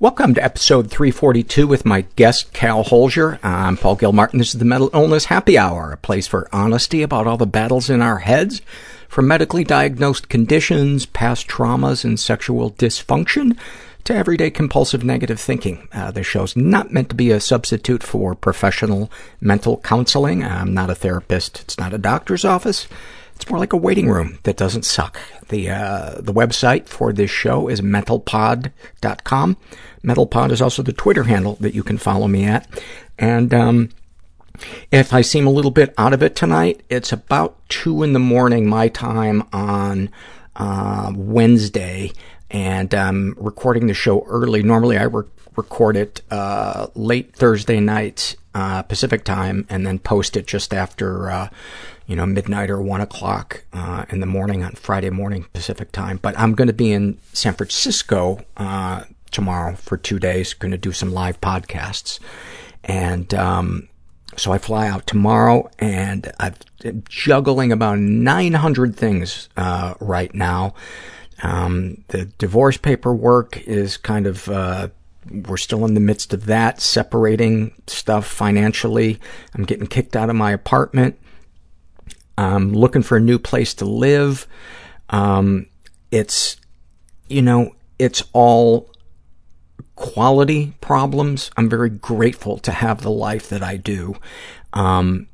Welcome to episode 342 with my guest, Kal Holczer. I'm Paul Gilmartin. This is the Mental Illness Happy Hour, a place for honesty about all the battles in our heads, from medically diagnosed conditions, past traumas, and sexual dysfunction, to everyday compulsive negative thinking. Uh, this show's not meant to be a substitute for professional mental counseling. I'm not a therapist. It's not a doctor's office. It's more like a waiting room that doesn't suck. The uh, the website for this show is mentalpod.com. Mentalpod is also the Twitter handle that you can follow me at. And um, if I seem a little bit out of it tonight, it's about 2 in the morning my time on uh, Wednesday, and I'm recording the show early. Normally I re- record it uh, late Thursday night uh, Pacific time and then post it just after uh, you know, midnight or one o'clock uh, in the morning on Friday morning Pacific time. But I'm going to be in San Francisco uh, tomorrow for two days, going to do some live podcasts. And um, so I fly out tomorrow, and I'm juggling about 900 things uh, right now. Um, the divorce paperwork is kind of, uh, we're still in the midst of that, separating stuff financially. I'm getting kicked out of my apartment. I'm looking for a new place to live. Um, it's, you know, it's all quality problems. I'm very grateful to have the life that I do. Um,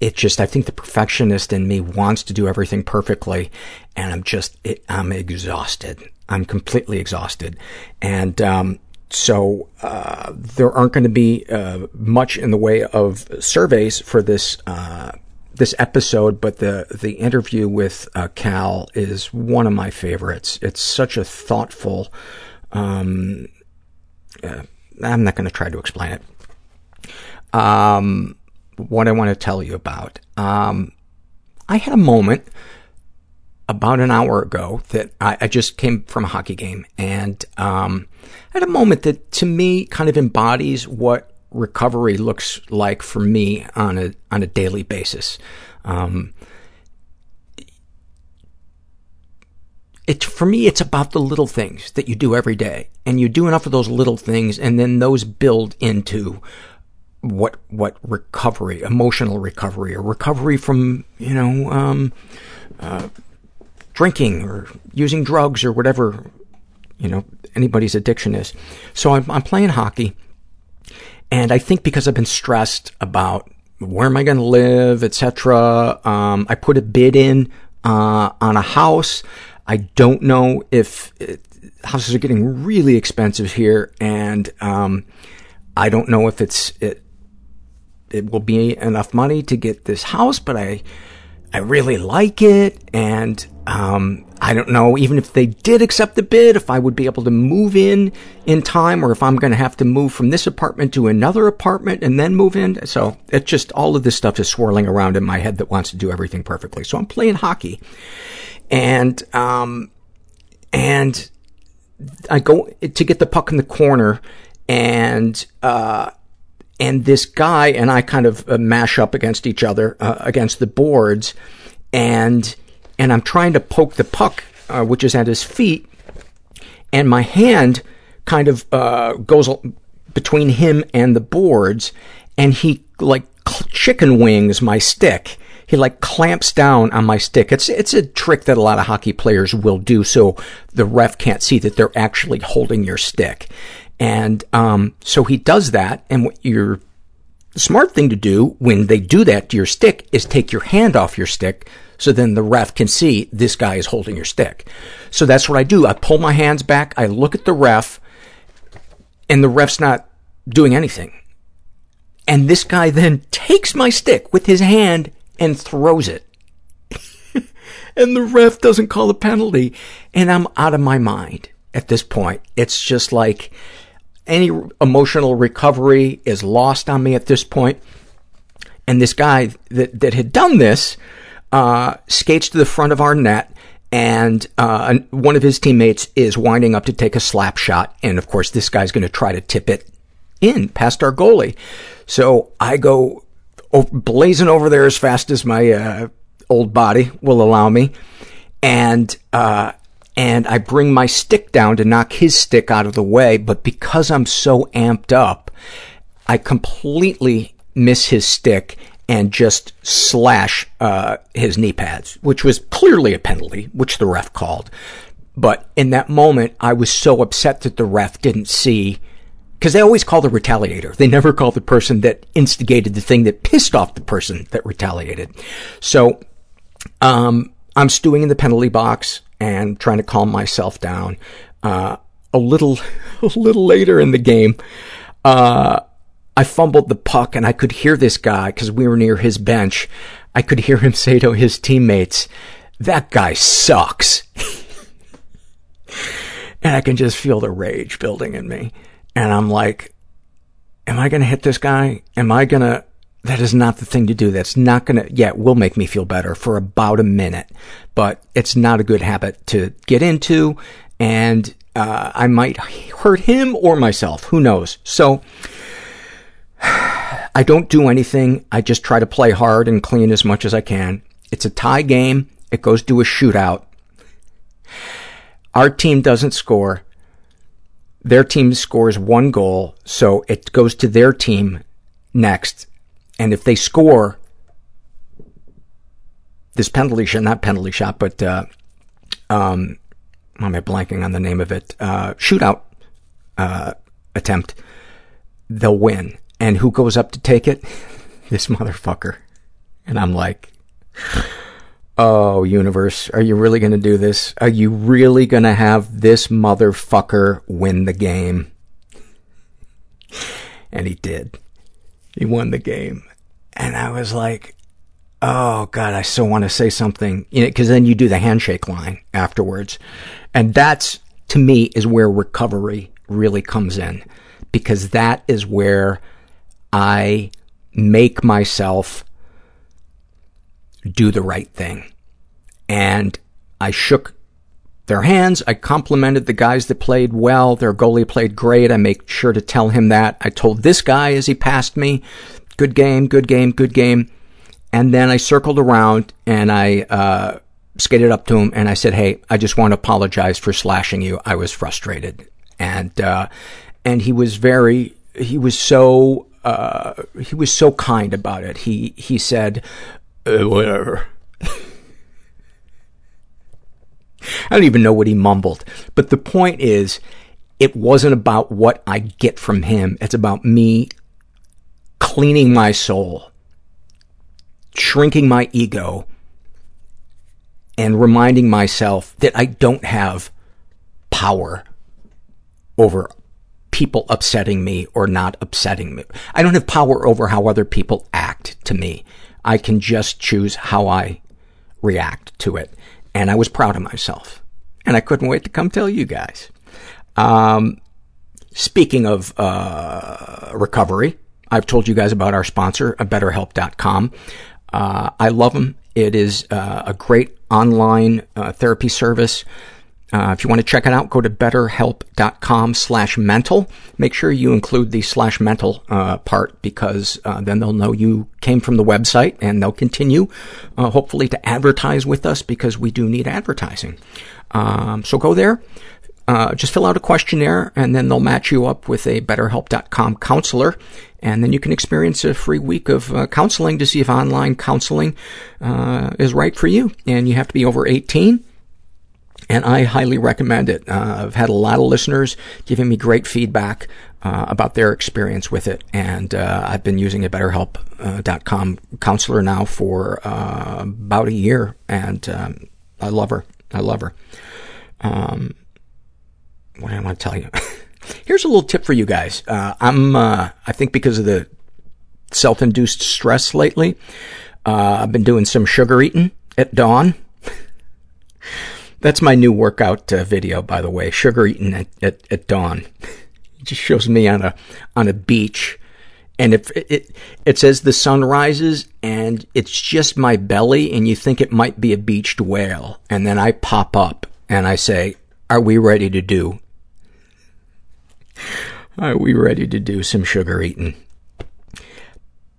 it just, I think the perfectionist in me wants to do everything perfectly, and I'm just, it, I'm exhausted. I'm completely exhausted. And, um, so, uh, there aren't going to be, uh, much in the way of surveys for this, uh, this episode, but the the interview with uh, Kal is one of my favorites. It's such a thoughtful. Um, uh, I'm not going to try to explain it. Um, what I want to tell you about. Um, I had a moment about an hour ago that I, I just came from a hockey game, and um, I had a moment that to me kind of embodies what recovery looks like for me on a on a daily basis. Um, it for me it's about the little things that you do every day and you do enough of those little things and then those build into what what recovery emotional recovery or recovery from you know um, uh, drinking or using drugs or whatever you know anybody's addiction is so i'm, I'm playing hockey and I think because I've been stressed about where am I going to live, etc., um, I put a bid in uh, on a house. I don't know if it, houses are getting really expensive here, and um, I don't know if it's it it will be enough money to get this house, but I I really like it, and um, I don't know, even if they did accept the bid, if I would be able to move in in time or if I'm going to have to move from this apartment to another apartment and then move in. So it's just all of this stuff is swirling around in my head that wants to do everything perfectly. So I'm playing hockey and, um, and I go to get the puck in the corner and, uh, and this guy and I kind of uh, mash up against each other, uh, against the boards and, and I'm trying to poke the puck, uh, which is at his feet, and my hand kind of uh, goes between him and the boards, and he like chicken wings my stick. He like clamps down on my stick. It's it's a trick that a lot of hockey players will do, so the ref can't see that they're actually holding your stick. And um, so he does that, and what your smart thing to do when they do that to your stick is take your hand off your stick so then the ref can see this guy is holding your stick. So that's what I do. I pull my hands back, I look at the ref, and the ref's not doing anything. And this guy then takes my stick with his hand and throws it. and the ref doesn't call a penalty. And I'm out of my mind at this point. It's just like any emotional recovery is lost on me at this point. And this guy that, that had done this uh, skates to the front of our net, and uh, one of his teammates is winding up to take a slap shot, and of course, this guy's going to try to tip it in past our goalie. So I go blazing over there as fast as my uh, old body will allow me, and uh, and I bring my stick down to knock his stick out of the way, but because I'm so amped up, I completely miss his stick and just slash uh, his knee pads, which was clearly a penalty, which the ref called. But in that moment, I was so upset that the ref didn't see, because they always call the retaliator. They never call the person that instigated the thing that pissed off the person that retaliated. So, um, I'm stewing in the penalty box and trying to calm myself down. Uh, a little, a little later in the game, uh, I fumbled the puck and I could hear this guy, because we were near his bench, I could hear him say to his teammates, that guy sucks. and I can just feel the rage building in me. And I'm like, am I going to hit this guy? Am I going to, that is not the thing to do. That's not going to, yeah, it will make me feel better for about a minute, but it's not a good habit to get into. And, uh, I might hurt him or myself. Who knows? So, I don't do anything. I just try to play hard and clean as much as I can. It's a tie game. It goes to a shootout. Our team doesn't score. Their team scores one goal, so it goes to their team next. And if they score this penalty shot, not penalty shot, but, uh, um, why am I blanking on the name of it? Uh, shootout, uh, attempt, they'll win. And who goes up to take it? This motherfucker. And I'm like, oh, universe, are you really going to do this? Are you really going to have this motherfucker win the game? And he did. He won the game. And I was like, oh, God, I so want to say something. You know, because then you do the handshake line afterwards. And that's, to me, is where recovery really comes in. Because that is where I make myself do the right thing. And I shook their hands. I complimented the guys that played well. Their goalie played great. I make sure to tell him that. I told this guy as he passed me, good game, good game, good game. And then I circled around and I, uh, skated up to him and I said, Hey, I just want to apologize for slashing you. I was frustrated. And, uh, and he was very, he was so uh, he was so kind about it. He, he said, uh, whatever. I don't even know what he mumbled. But the point is, it wasn't about what I get from him. It's about me cleaning my soul, shrinking my ego, and reminding myself that I don't have power over people upsetting me or not upsetting me. I don't have power over how other people act to me. I can just choose how I react to it. And I was proud of myself. And I couldn't wait to come tell you guys. Um, speaking of, uh, recovery, I've told you guys about our sponsor, BetterHelp.com. Uh, I love them. It is uh, a great online uh, therapy service uh, if you want to check it out, go to betterhelp.com slash mental. Make sure you include the slash mental uh, part because uh, then they'll know you came from the website and they'll continue, uh, hopefully, to advertise with us because we do need advertising. Um, so go there. Uh, just fill out a questionnaire and then they'll match you up with a betterhelp.com counselor and then you can experience a free week of uh, counseling to see if online counseling is right for you. And you have to be over 18 and I highly recommend it. Uh, I've had a lot of listeners giving me great feedback uh, about their experience with it, and uh, I've been using a BetterHelp.com uh, counselor now for uh, about a year, and um, I love her. I love her. Um, what do I want to tell you? Here's a little tip for you guys. Uh, I'm, I think because of the self-induced stress lately, I've been doing some sugar eating at dawn. That's my new workout uh, video, by the way. Sugar eating at, at, at dawn. It just shows me on a, on a beach. And if it, it, it says the sun rises and it's just my belly and you think it might be a beached whale. And then I pop up and I say, are we ready to do? Are we ready to do some sugar eating?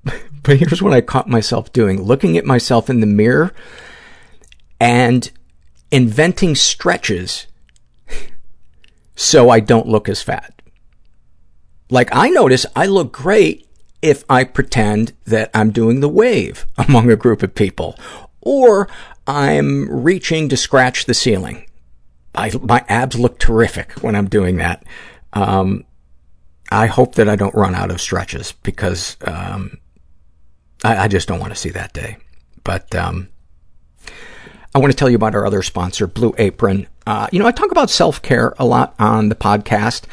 But here's what I caught myself doing. Looking at myself in the mirror and inventing stretches so I don't look as fat. Like I notice I look great if I pretend that I'm doing the wave among a group of people or I'm reaching to scratch the ceiling. I, my abs look terrific when I'm doing that. Um, I hope that I don't run out of stretches because um, I, I, just don't want to see that day. But um, I want to tell you about our other sponsor, Blue Apron. Uh, you know, I talk about self-care a lot on the podcast,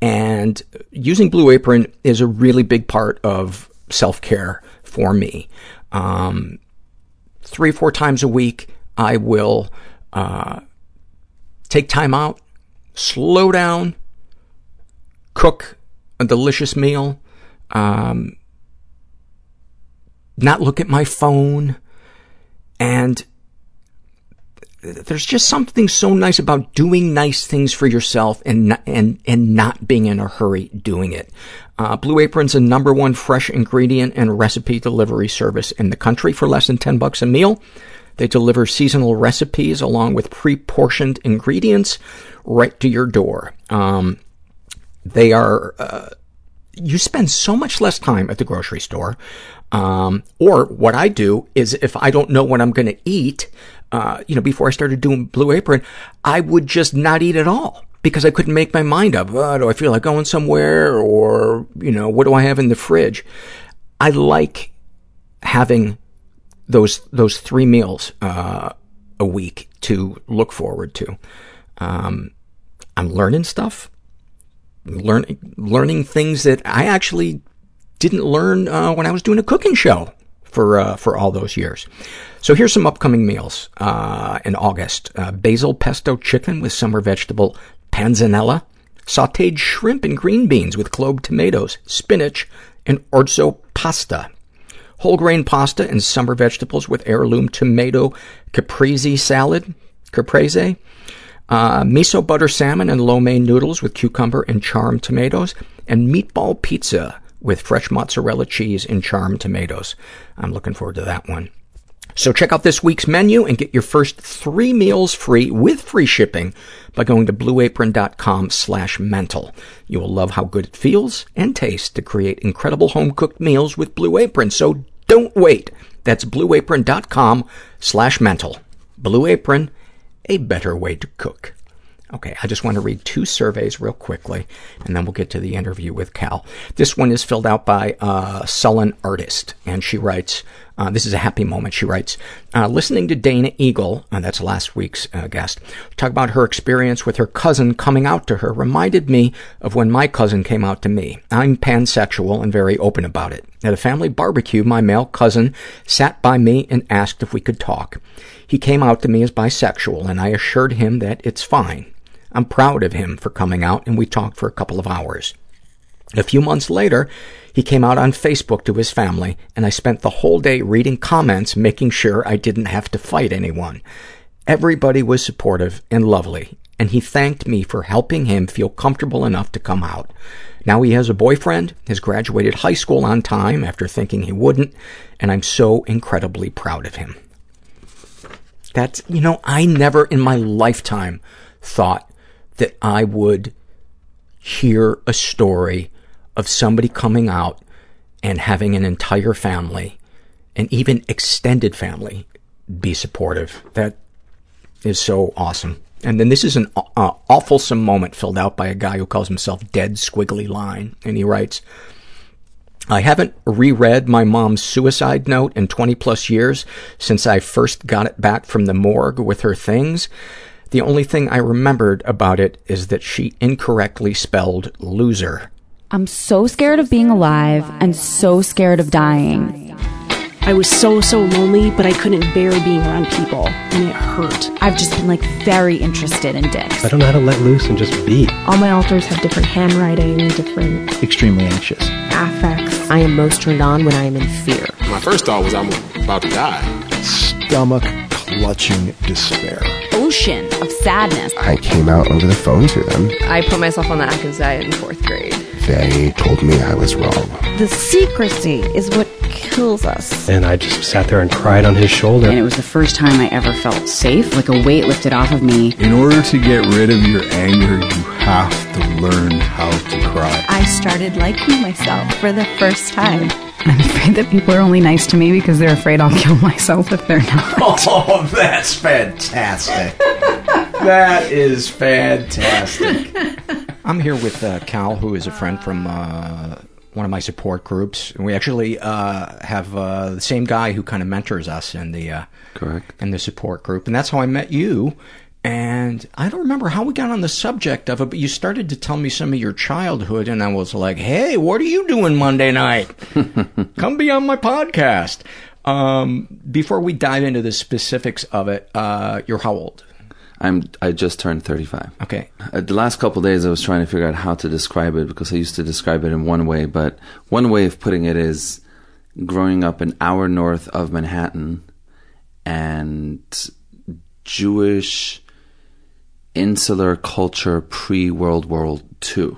and using Blue Apron is a really big part of self-care for me. Um, three, four times a week, I will uh, take time out, slow down, cook a delicious meal, um, not look at my phone, and there's just something so nice about doing nice things for yourself and not, and and not being in a hurry doing it. Uh, Blue Apron's a number one fresh ingredient and recipe delivery service in the country for less than ten bucks a meal. They deliver seasonal recipes along with pre-portioned ingredients right to your door. Um, they are. Uh, you spend so much less time at the grocery store. Um, or what I do is if I don't know what I'm going to eat, uh, you know, before I started doing Blue Apron, I would just not eat at all because I couldn't make my mind up. Oh, do I feel like going somewhere or, you know, what do I have in the fridge? I like having those, those three meals, uh, a week to look forward to. Um, I'm learning stuff, learning, learning things that I actually didn't learn, uh, when I was doing a cooking show for, uh, for all those years. So here's some upcoming meals, uh, in August. Uh, basil pesto chicken with summer vegetable panzanella, sauteed shrimp and green beans with clove tomatoes, spinach, and orzo pasta. Whole grain pasta and summer vegetables with heirloom tomato caprese salad, caprese, uh, miso butter salmon and lo mein noodles with cucumber and charmed tomatoes, and meatball pizza with fresh mozzarella cheese and charmed tomatoes. I'm looking forward to that one. So check out this week's menu and get your first three meals free with free shipping by going to blueapron.com slash mental. You will love how good it feels and tastes to create incredible home-cooked meals with Blue Apron. So don't wait. That's blueapron.com slash mental. Blue Apron, a better way to cook. Okay, I just want to read two surveys real quickly, and then we'll get to the interview with Kal. This one is filled out by a Sullen Artist, and she writes, uh, this is a happy moment, she writes, uh, listening to Dana Eagle, and that's last week's uh, guest, talk about her experience with her cousin coming out to her reminded me of when my cousin came out to me. I'm pansexual and very open about it. At a family barbecue, my male cousin sat by me and asked if we could talk. He came out to me as bisexual, and I assured him that it's fine. I'm proud of him for coming out, and we talked for a couple of hours. A few months later, he came out on Facebook to his family, and I spent the whole day reading comments, making sure I didn't have to fight anyone. Everybody was supportive and lovely, and he thanked me for helping him feel comfortable enough to come out. Now he has a boyfriend, has graduated high school on time after thinking he wouldn't, and I'm so incredibly proud of him. That's, you know, I never in my lifetime thought that I would hear a story of somebody coming out and having an entire family and even extended family be supportive. That is so awesome. And then this is an uh, awfulsome moment filled out by a guy who calls himself Dead Squiggly Line. And he writes, I haven't reread my mom's suicide note in 20 plus years since I first got it back from the morgue with her things. The only thing I remembered about it is that she incorrectly spelled loser. I'm so scared of being alive and so scared of dying. I was so, so lonely, but I couldn't bear being around people, and it hurt. I've just been like very interested in dicks. I don't know how to let loose and just be. All my alters have different handwriting, different extremely anxious affects. I am most turned on when I am in fear. My first thought was I'm about to die. Stomach clutching despair. Ocean of sadness. I came out over the phone to them. I put myself on the Atkins diet in fourth grade they told me I was wrong. The secrecy is what kills us. And I just sat there and cried on his shoulder. And it was the first time I ever felt safe, like a weight lifted off of me. In order to get rid of your anger, you have to learn how to cry. I started liking myself for the first time. I'm afraid that people are only nice to me because they're afraid I'll kill myself if they're not. Oh, that's fantastic. that is fantastic. I'm here with uh, Kal, who is a friend from uh, one of my support groups. And we actually uh, have uh, the same guy who kind of mentors us in the uh, correct in the support group, and that's how I met you. And I don't remember how we got on the subject of it, but you started to tell me some of your childhood, and I was like, "Hey, what are you doing Monday night? Come be on my podcast." Um, before we dive into the specifics of it, uh, you're how old? I'm. I just turned 35. Okay. Uh, the last couple days, I was trying to figure out how to describe it because I used to describe it in one way, but one way of putting it is growing up an hour north of Manhattan and Jewish insular culture pre World War II,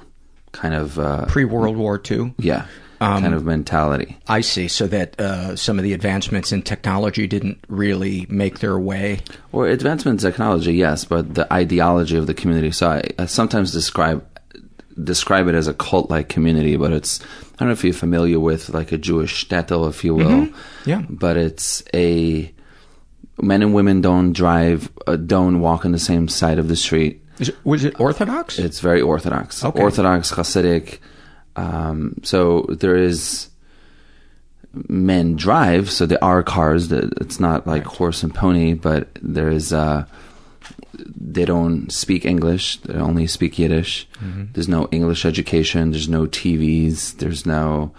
kind of uh, pre World War II. Yeah. Um, kind of mentality. I see. So that uh, some of the advancements in technology didn't really make their way. Or advancements in technology, yes, but the ideology of the community. So I, I sometimes describe describe it as a cult like community, but it's I don't know if you're familiar with like a Jewish shtetl, if you will. Mm-hmm. Yeah. But it's a men and women don't drive, uh, don't walk on the same side of the street. It, was it Orthodox? It's very Orthodox. Okay. Orthodox, Hasidic. Um, so there is men drive, so there are cars. That it's not like right. horse and pony, but there is. Uh, they don't speak English. They only speak Yiddish. Mm-hmm. There's no English education. There's no TVs. There's no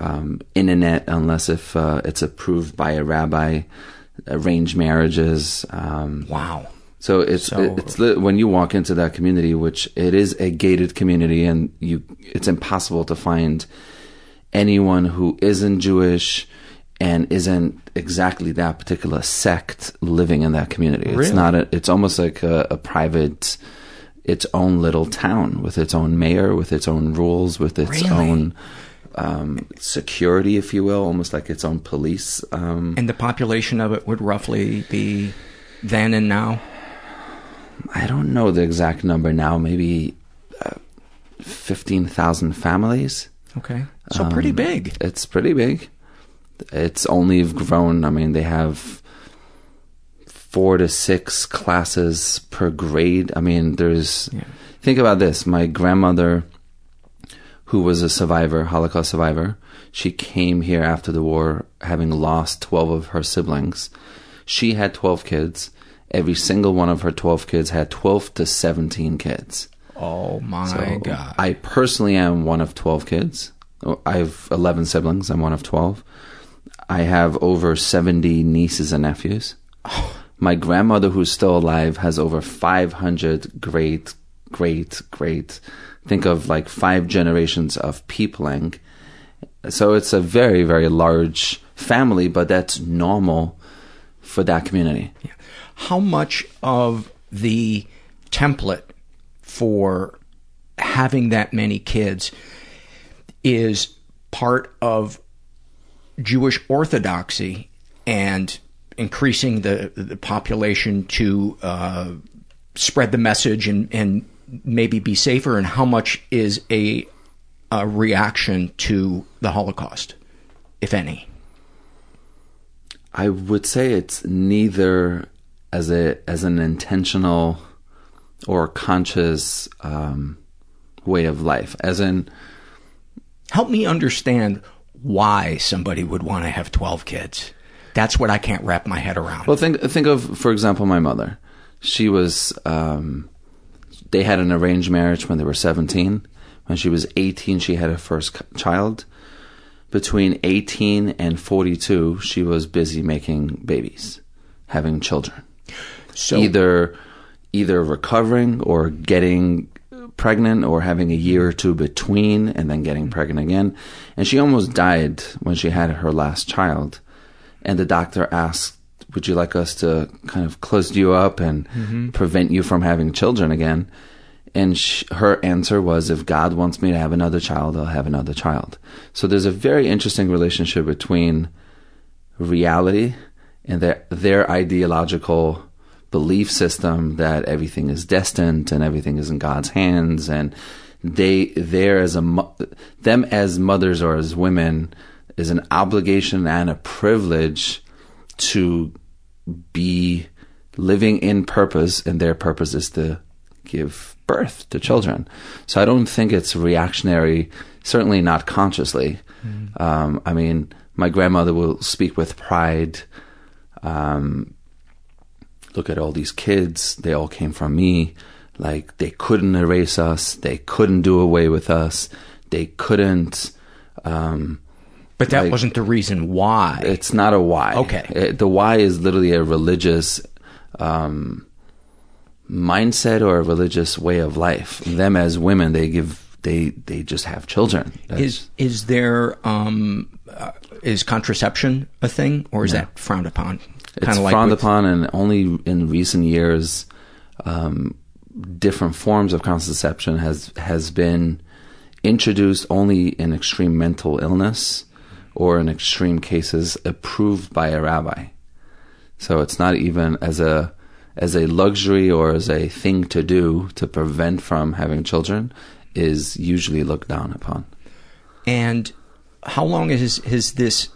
um, internet unless if uh, it's approved by a rabbi. Arranged marriages. Um, wow. So it's so, it's when you walk into that community, which it is a gated community, and you it's impossible to find anyone who isn't Jewish and isn't exactly that particular sect living in that community. Really? It's not a, it's almost like a, a, private its own little town with its own mayor, with its own rules, with its really? own um, security, if you will, almost like its own police. Um, and the population of it would roughly be then and now? I don't know the exact number now, maybe uh, 15,000 families. Okay. So pretty Um, big. It's pretty big. It's only grown. I mean, they have four to six classes per grade. I mean, there's. Yeah. Think about this. My grandmother, who was a survivor, Holocaust survivor, she came here after the war, having lost 12 of her siblings. She had 12 kids. Every single one of her 12 kids had 12 to 17 kids. Oh my So, god. I personally am one of 12 kids. Oh, I have 11 siblings. I'm one of 12. I have over 70 nieces and nephews. My grandmother, who's still alive, has over 500 great, great, great. Think of like five generations of peopling. So it's a very, very large family, but that's normal for that community. How much of the template for having that many kids is part of Jewish orthodoxy and increasing the the population to uh, spread the message and and maybe be safer, and how much is a, a reaction to the Holocaust, if any? I would say it's neither as a as an intentional or conscious um, way of life, as in Help me understand why somebody would want to have 12 kids. That's what I can't wrap my head around. Well, think think of, for example, my mother. She was. Um, they had an arranged marriage when they were seventeen. When she was eighteen, she had her first child. Between eighteen and forty-two, she was busy making babies, having children. So either either recovering or getting pregnant or having a year or two between and then getting pregnant again. And she almost died when she had her last child. And the doctor asked, Would you like us to kind of close you up and Mhm. prevent you from having children again? And sh- her answer was, if God wants me to have another child, I'll have another child. So there's a very interesting relationship between reality and their, their ideological belief system that everything is destined and everything is in God's hands and they there as a them as mothers or as women is an obligation and a privilege to be living in purpose and their purpose is to give birth to children. So i don't think it's reactionary certainly not consciously. Mm. um, i mean my grandmother will speak with pride um, look at all these kids. They all came from me. Like they couldn't erase us, they couldn't do away with us, they couldn't. Um, but that like, wasn't the reason why. It's not a why. Okay. It, the why is literally a religious um, mindset or a religious way of life. Them as women, they give they they just have children. That's, is is there um, uh, is contraception a thing or is that frowned upon? kind It's like frowned with, upon, and only in recent years um, different forms of contraception has has been introduced only in extreme mental illness or in extreme cases approved by a rabbi. So it's not even as a as a luxury or as a thing to do to prevent from having children is usually looked down upon. And how long is is this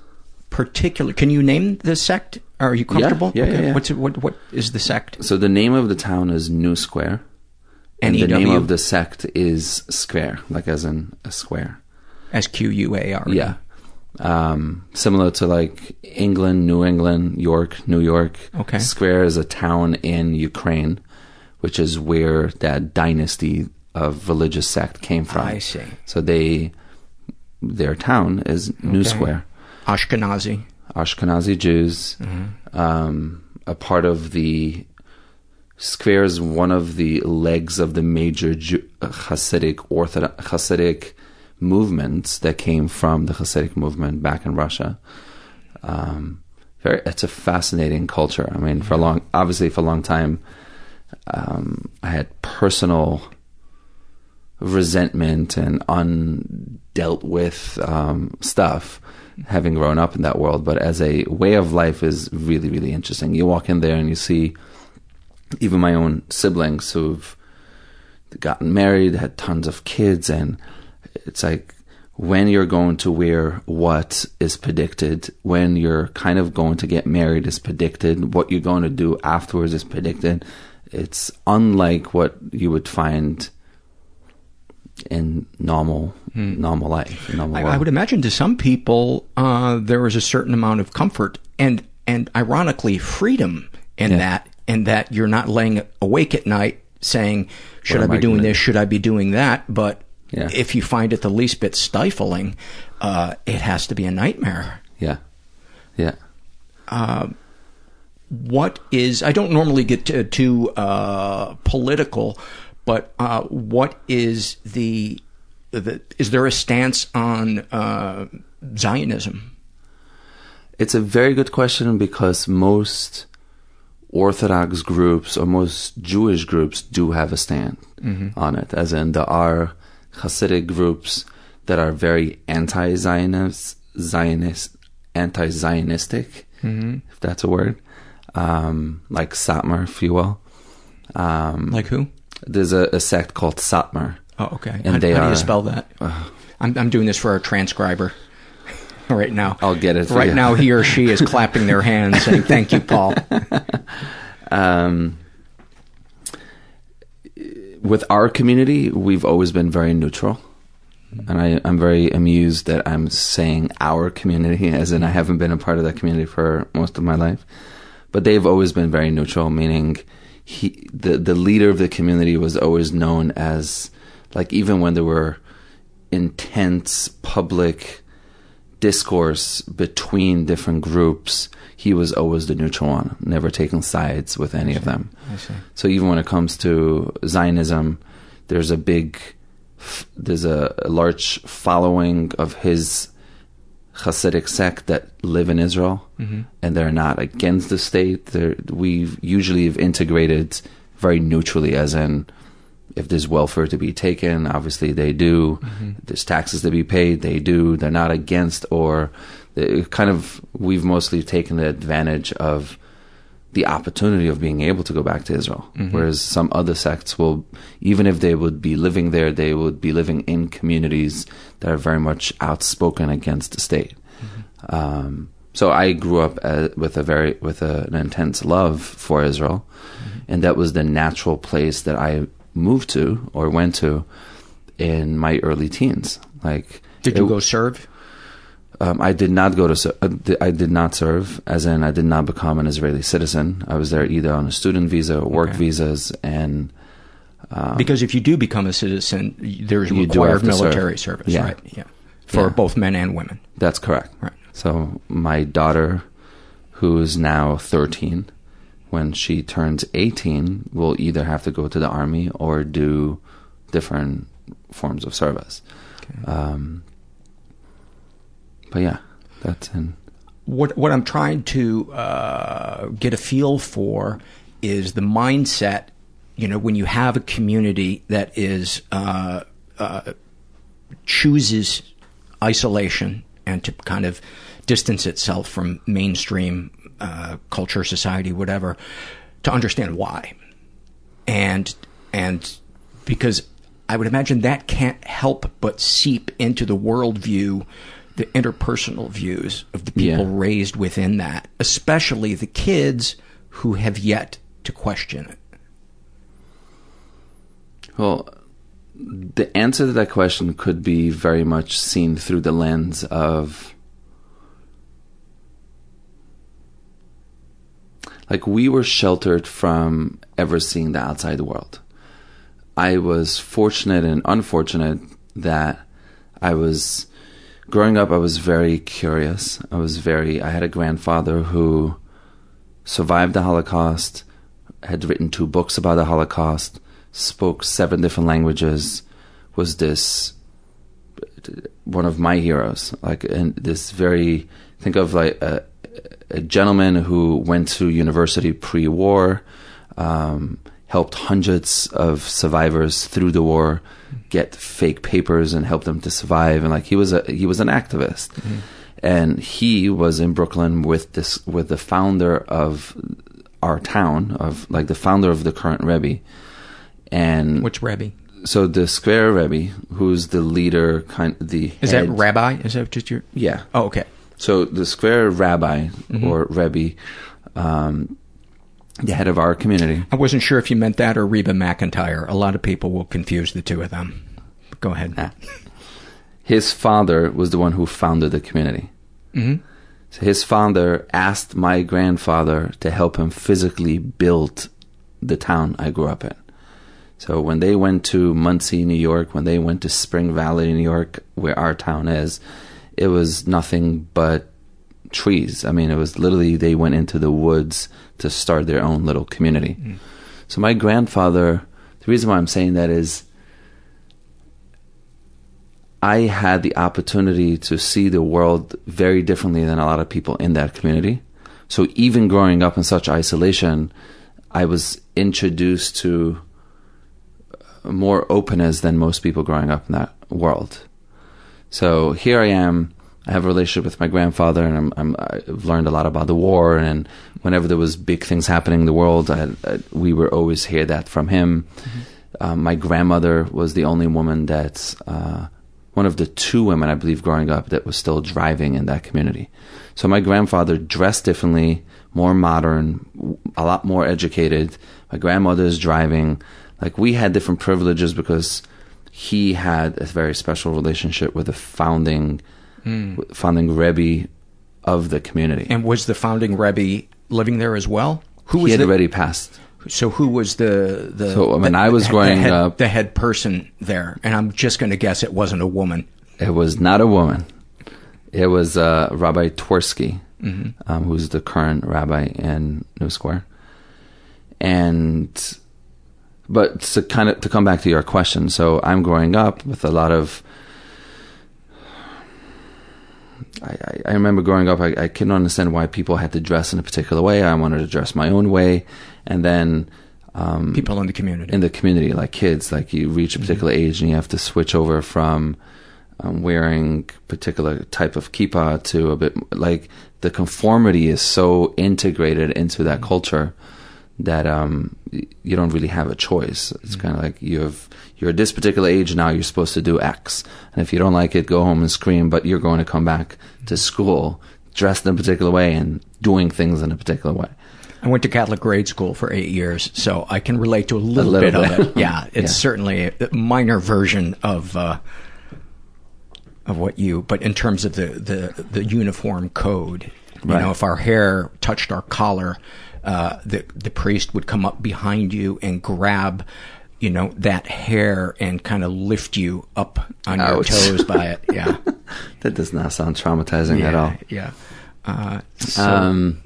particular? Can you name the sect? Are you comfortable? Yeah, yeah, okay. yeah, yeah. What's it, what what is the sect? So the name of the town is New Square. And the name of the sect is Square, like as in a square. S Q U A R. Yeah. Um, similar to like England, New England, York, New York. Okay. Square is a town in Ukraine, which is where that dynasty of religious sect came from. I see. So they, their town is New okay. Square. Ashkenazi. Ashkenazi Jews. Mm-hmm. Um, a part of the Square is one of the legs of the major Hasidic Orthodox Hasidic movements that came from the Hasidic movement back in Russia. Um, very, it's a fascinating culture. I mean, for a long, obviously, for a long time, um, I had personal resentment and undealt with um, stuff having grown up in that world. But as a way of life, is really, really interesting. You walk in there and you see even my own siblings who've gotten married, had tons of kids, and it's like when you're going to wear what is predicted, when you're kind of going to get married is predicted, what you're going to do afterwards is predicted. It's unlike what you would find in normal mm. normal life. Normal I, I, would imagine to some people uh, there is a certain amount of comfort and and ironically freedom in yeah. that and that you're not laying awake at night saying, should I be I doing this? Should I be doing that? But yeah. if you find it the least bit stifling, uh, it has to be a nightmare. Yeah. Yeah. Uh, what is, I don't normally get to, too uh, political, but uh, what is the, the, is there a stance on uh, Zionism? It's a very good question because most Orthodox groups or most Jewish groups do have a stand mm-hmm. on it, as in there are Hasidic groups that are very anti-Zionist, Zionist, anti-Zionistic, mm-hmm. if that's a word, um, like Satmar, if you will. Um, like who? There's a, a, sect called Satmar. Oh, okay. And how, they how are, do you spell that? Uh, I'm, I'm doing this for our transcriber. right now. I'll get it. right you. now, he or she is clapping their hands, saying, "Thank you, Paul." Um, with our community, we've always been very neutral. And I, I'm very amused that I'm saying our community, as in I haven't been a part of that community for most of my life. But they've always been very neutral, meaning he, the, the leader of the community was always known as, like, even when there were intense public discourse between different groups, he was always the neutral one, never taking sides with any of them. So even when it comes to Zionism, there's a big, there's a, a large following of his Hasidic sect that live in Israel, mm-hmm. and they're not against the state. They're, we usually have integrated very neutrally, as in if there's welfare to be taken, obviously they do. Mm-hmm. There's taxes to be paid, they do. They're not against or kind of we've mostly taken the advantage of the opportunity of being able to go back to Israel. Mm-hmm. Whereas some other sects will, even if they would be living there, they would be living in communities that are very much outspoken against the state. Mm-hmm. Um, so I grew up uh, with a very with a, an intense love for Israel, mm-hmm. and that was the natural place that I moved to or went to in my early teens. Like, did you go serve? Um, I did not go to. Uh, I did not serve, as in I did not become an Israeli citizen. I was there either on a student visa or work okay. visas, and um, because if you do become a citizen, there's required military serve. service, yeah. right? Yeah, for yeah. both men and women. That's correct. Right. So my daughter, who is now 13, when she turns 18, will either have to go to the army or do different forms of service. Okay. Um, but yeah, that's in. What what I'm trying to uh, get a feel for is the mindset. You know, when you have a community that is uh, uh, chooses isolation and to kind of distance itself from mainstream uh, culture, society, whatever, to understand why, and and because I would imagine that can't help but seep into the worldview the interpersonal views of the people yeah. raised within that, especially the kids who have yet to question it? Well, the answer to that question could be very much seen through the lens of like we were sheltered from ever seeing the outside world. I was fortunate and unfortunate that I was growing up, I was very curious. I was very, I had a grandfather who survived the Holocaust, had written two books about the Holocaust, spoke seven different languages, was this one of my heroes. Like, and this very, think of like a, a gentleman who went to university pre war, um, helped hundreds of survivors through the war get fake papers and help them to survive and like he was a he was an activist. Mm-hmm. and he was in Brooklyn with this with the founder of our town of like the founder of the current Rebbe. And which Rebbe? So the Square Rebbe who's the leader kind the is head, that rabbi? Is that just your yeah. Oh okay so the Square Rabbi mm-hmm. or Rebbe um, the head of our community. I wasn't sure if you meant that or Reba McEntire. A lot of people will confuse the two of them. Go ahead. Nah. His father was the one who founded the community. Mm-hmm. So his father asked my grandfather to help him physically build the town I grew up in. So when they went to Monsey, New York, when they went to Spring Valley, New York, where our town is, it was nothing but trees. I mean, it was literally they went into the woods to start their own little community. Mm. So my grandfather, the reason why I'm saying that is I had the opportunity to see the world very differently than a lot of people in that community. So even growing up in such isolation, I was introduced to more openness than most people growing up in that world. So here I am I have a relationship with my grandfather, and I'm, i have learned a lot about the war. And whenever there was big things happening in the world, I, I, we were always hear that from him. Mm-hmm. Um, my grandmother was the only woman that's uh, one of the two women I believe growing up that was still driving in that community. So my grandfather dressed differently, more modern, a lot more educated. My grandmother is driving. Like we had different privileges because he had a very special relationship with the founding mm. founding Rebbe of the community. And was the founding Rebbe living there as well? Who was he had the, already passed. So who was the the? So I mean, the, I was growing the head, up the head person there, and I'm just going to guess it wasn't a woman. It was not a woman. It was uh, Rabbi Twersky, mm-hmm. um, who's the current rabbi in New Square. And, but to kind of to come back to your question, so I'm growing up with a lot of I, I, remember growing up, I, I couldn't understand why people had to dress in a particular way. I wanted to dress my own way. And then um, people in the community. In the community, like kids, like you reach a particular mm-hmm. age and you have to switch over from um, wearing particular type of kippah to a bit like the conformity is so integrated into that mm-hmm. culture that um, you don't really have a choice. It's mm-hmm. kind of like you have you're at this particular age now. You're supposed to do X, and if you don't like it, go home and scream. But you're going to come back to school dressed in a particular way and doing things in a particular way. I went to Catholic grade school for eight years, so I can relate to a little, a little bit, bit, of it. Yeah, it's yeah. certainly a minor version of uh, of what you. But in terms of the the, the uniform code, you right. know, if our hair touched our collar, uh, the the priest would come up behind you and grab you know, that hair and kind of lift you up on Ouch. your toes by it. Yeah. that does not sound traumatizing yeah, at all. Yeah. Uh, so. Um,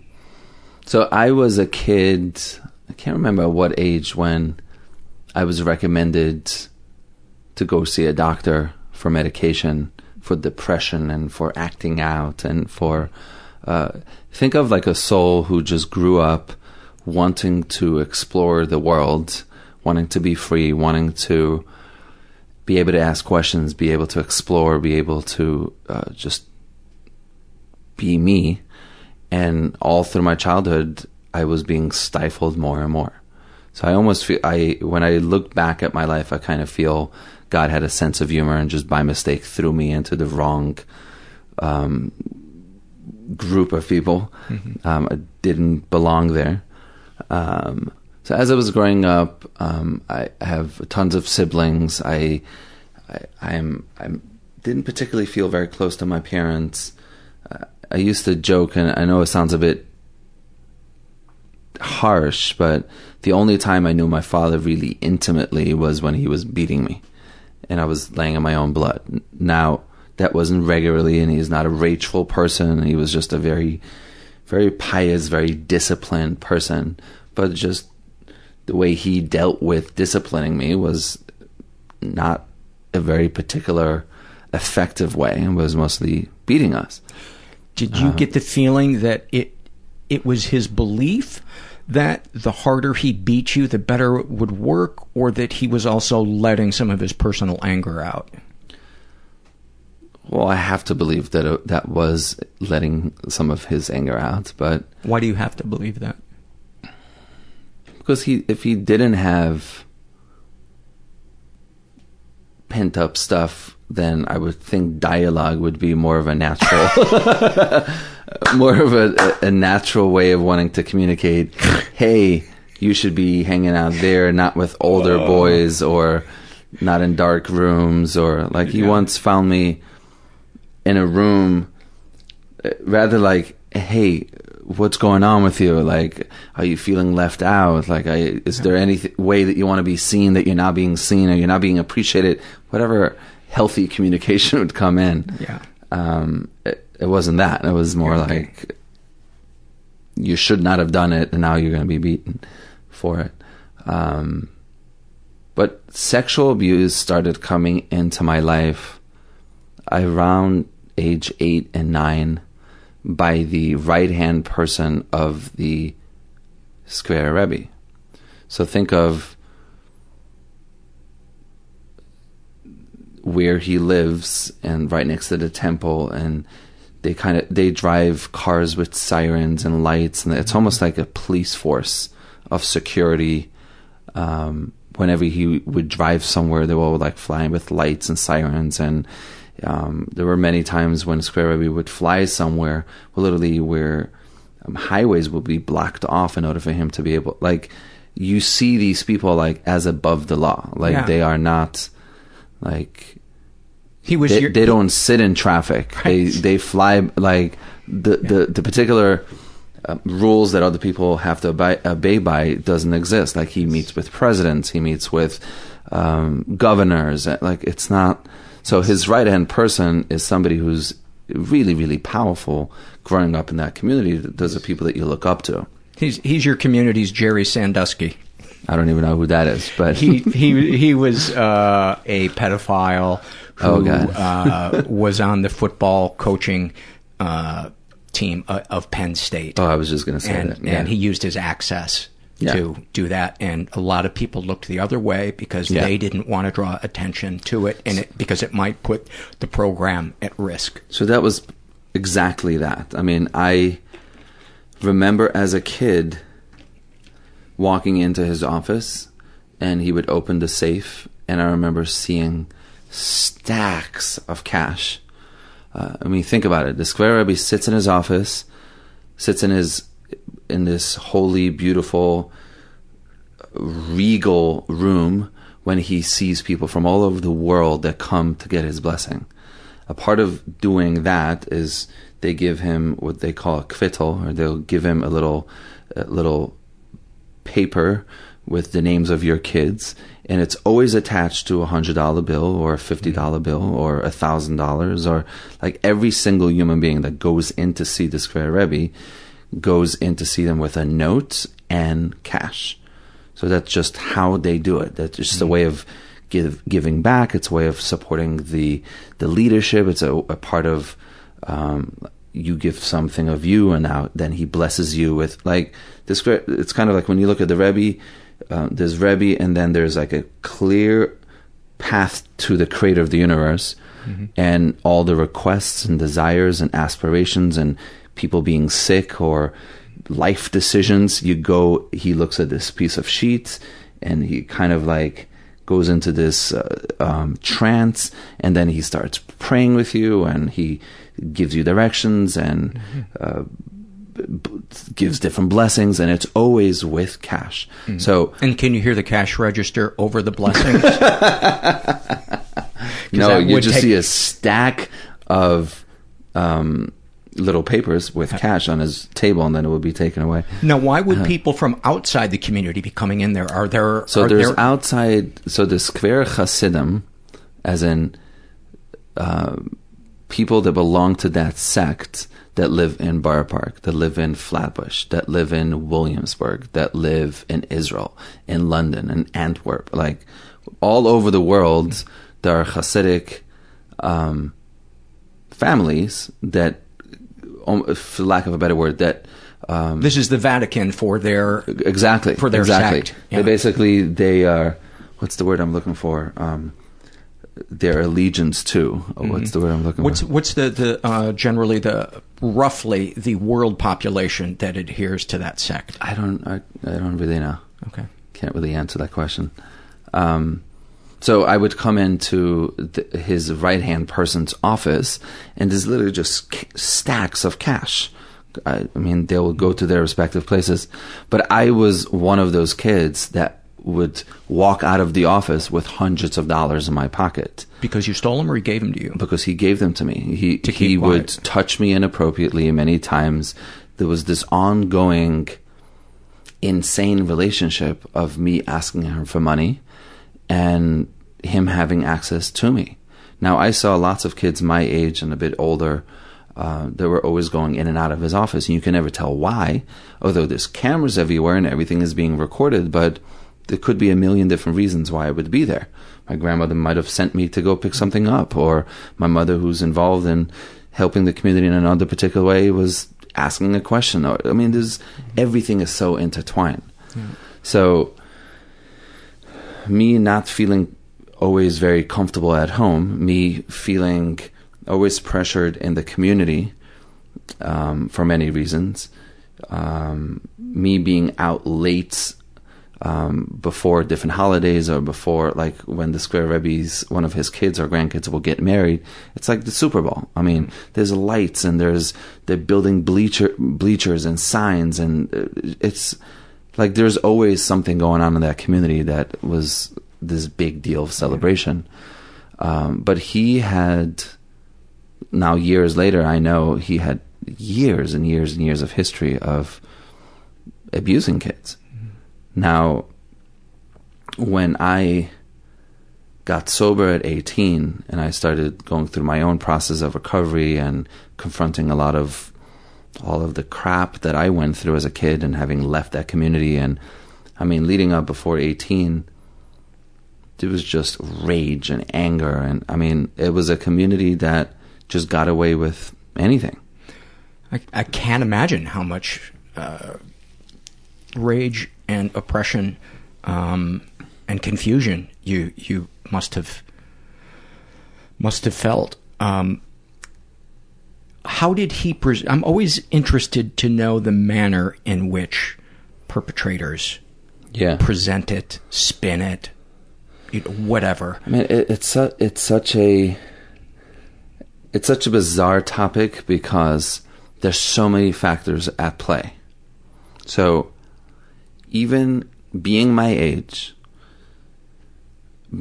so I was a kid, I can't remember what age when I was recommended to go see a doctor for medication for depression and for acting out and for, uh, think of like a soul who just grew up wanting to explore the world wanting to be free, wanting to be able to ask questions, be able to explore, be able to uh, just be me. And all through my childhood, I was being stifled more and more. So I almost feel I when I look back at my life, I kind of feel God had a sense of humor and just by mistake threw me into the wrong um, group of people. Mm-hmm. Um, I didn't belong there. Um, so as I was growing up, um, I have tons of siblings. I, I, am I didn't particularly feel very close to my parents. Uh, I used to joke, and I know it sounds a bit harsh, but the only time I knew my father really intimately was when he was beating me, and I was laying in my own blood. Now that wasn't regularly, and he's not a rageful person. He was just a very, very pious, very disciplined person, but just the way he dealt with disciplining me was not a very particular effective way and was mostly beating us. Did you uh, get the feeling that it it was his belief that the harder he beat you, the better it would work, or that he was also letting some of his personal anger out? Well, I have to believe that it, that was letting some of his anger out, but why do you have to believe that? because he if he didn't have pent up stuff then I would think dialogue would be more of a natural more of a, a natural way of wanting to communicate hey you should be hanging out there not with older oh. boys or not in dark rooms or like he once found me in a room uh, rather like hey what's going on with you? Like, are you feeling left out? Like, I, is there any th- way that you want to be seen that you're not being seen or you're not being appreciated? Whatever healthy communication would come in. Yeah. Um, it, it wasn't that. It was more okay. like, you should not have done it and now you're going to be beaten for it. Um, but sexual abuse started coming into my life around age eight and nine by the right hand person of the Skver Rebbe. So think of where he lives and right next to the temple and they kind of they drive cars with sirens and lights and it's almost like a police force of security um, whenever he would drive somewhere they were like flying with lights and sirens and um, there were many times when Skver Rebbe would fly somewhere, literally where um, highways would be blocked off in order for him to be able, like, you see these people like as above the law, like yeah. they are not, like, he was. They, your, they don't sit in traffic. Right. They they fly like the yeah. the the particular. Uh, rules that other people have to obey, obey, by doesn't exist. Like he meets with presidents, he meets with um, governors. Like it's not so his right hand person is somebody who's really, really powerful growing up in that community. Those are people that you look up to. He's he's your community's Jerry Sandusky. I don't even know who that is, but he he he was uh, a pedophile who oh, uh, was on the football coaching uh, team uh, of Penn State. Oh, I was just going to say and, that. Yeah. And he used his access Yeah. to do that, and a lot of people looked the other way because Yeah. they didn't want to draw attention to it, and it because it might put the program at risk. So that was exactly that. I mean, I remember as a kid walking into his office and he would open the safe, and I remember seeing stacks of cash. Uh, I mean, think about it. The Skver Rebbe sits in his office, sits in his in this holy, beautiful, regal room when he sees people from all over the world that come to get his blessing. A part of doing that is they give him what they call a kvittel, or they'll give him a little, a little paper with the names of your kids, and it's always attached to a hundred dollar bill or a fifty mm-hmm. dollar bill or a thousand dollars, or like every single human being that goes in to see the Skver Rebbe goes in to see them with a note and cash. So that's just how they do it. That's just a way of give, giving back. It's a way of supporting the the leadership. It's a, a part of um, you give something of you, and now then he blesses you with like this. It's kind of like when you look at the Rebbe. Um, there's Rebbe, and then there's like a clear path to the Creator of the universe, mm-hmm. and all the requests and desires and aspirations and people being sick or life decisions. You go, he looks at this piece of sheet and he kind of like goes into this uh, um, trance and then he starts praying with you and he gives you directions and mm-hmm. uh, b- gives different blessings and it's always with cash. Mm-hmm. So and can you hear the cash register over the blessings? no, you just take... see a stack of um, little papers with cash on his table, and then it would be taken away. Now, why would uh, people from outside the community be coming in there? Are there so are there's there... outside? So the Skver Hasidim, as in uh, people that belong to that sect that live in Borough Park, that live in Flatbush, that live in Williamsburg, that live in Israel, in London, in Antwerp, like all over the world, there are Hasidic um, families that for lack of a better word, that um, this is the Vatican for their exactly for their exactly. sect. Yeah. They basically they are what's the word I'm looking for? Um, their allegiance to. Mm-hmm. What's the word I'm looking what's, for? What's the the uh, generally the roughly the world population that adheres to that sect? I don't I, I don't really know. Okay, can't really answer that question. Um, so I would come into the, his right hand person's office, and there's literally just stacks of cash. I, I mean, they will go to their respective places, but I was one of those kids that would walk out of the office with hundreds of dollars in my pocket because you stole them or he gave them to you. Because he gave them to me. He to he would touch me inappropriately many times. There was this ongoing, insane relationship of me asking him for money and him having access to me. Now, I saw lots of kids my age and a bit older uh, that were always going in and out of his office, and you can never tell why, although there's cameras everywhere and everything is being recorded, but there could be a million different reasons why I would be there. My grandmother might have sent me to go pick something up, or my mother, who's involved in helping the community in another particular way, was asking a question. I mean, there's everything is so intertwined. Yeah. So me not feeling always very comfortable at home, me feeling always pressured in the community um, for many reasons, um, me being out late um, before different holidays or before like when the Skver Rebbe's one of his kids or grandkids will get married. It's like the Super Bowl. I mean, there's lights and there's they're building bleacher bleachers and signs and uh, it's like there's always something going on in that community that was this big deal of celebration. Um, but he had now years later, I know he had years and years and years of history of abusing kids. Mm-hmm. Now, when I got sober at 18 and I started going through my own process of recovery and confronting a lot of all of the crap that I went through as a kid and having left that community and I mean leading up before 18 it was just rage and anger and I mean it was a community that just got away with anything. I, I can't imagine how much uh, rage and oppression um, and confusion you you must have must have felt. Um, how did he? Pre- I'm always interested to know the manner in which perpetrators yeah. present it, spin it, whatever. I mean, it, it's su- it's such a it's such a bizarre topic because there's so many factors at play. So, even being my age,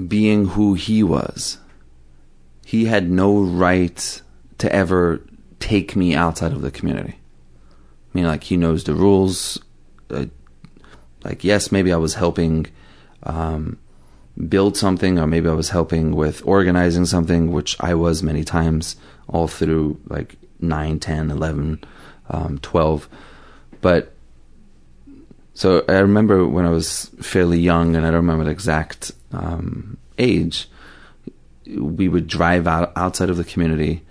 being who he was, he had no right to ever take me outside of the community. I mean, like, he knows the rules. Uh, like, yes, maybe I was helping um, build something, or maybe I was helping with organizing something, which I was many times all through like 9, 10, 11, um, 12. But so I remember when I was fairly young, and I don't remember the exact um, age, we would drive out outside of the community.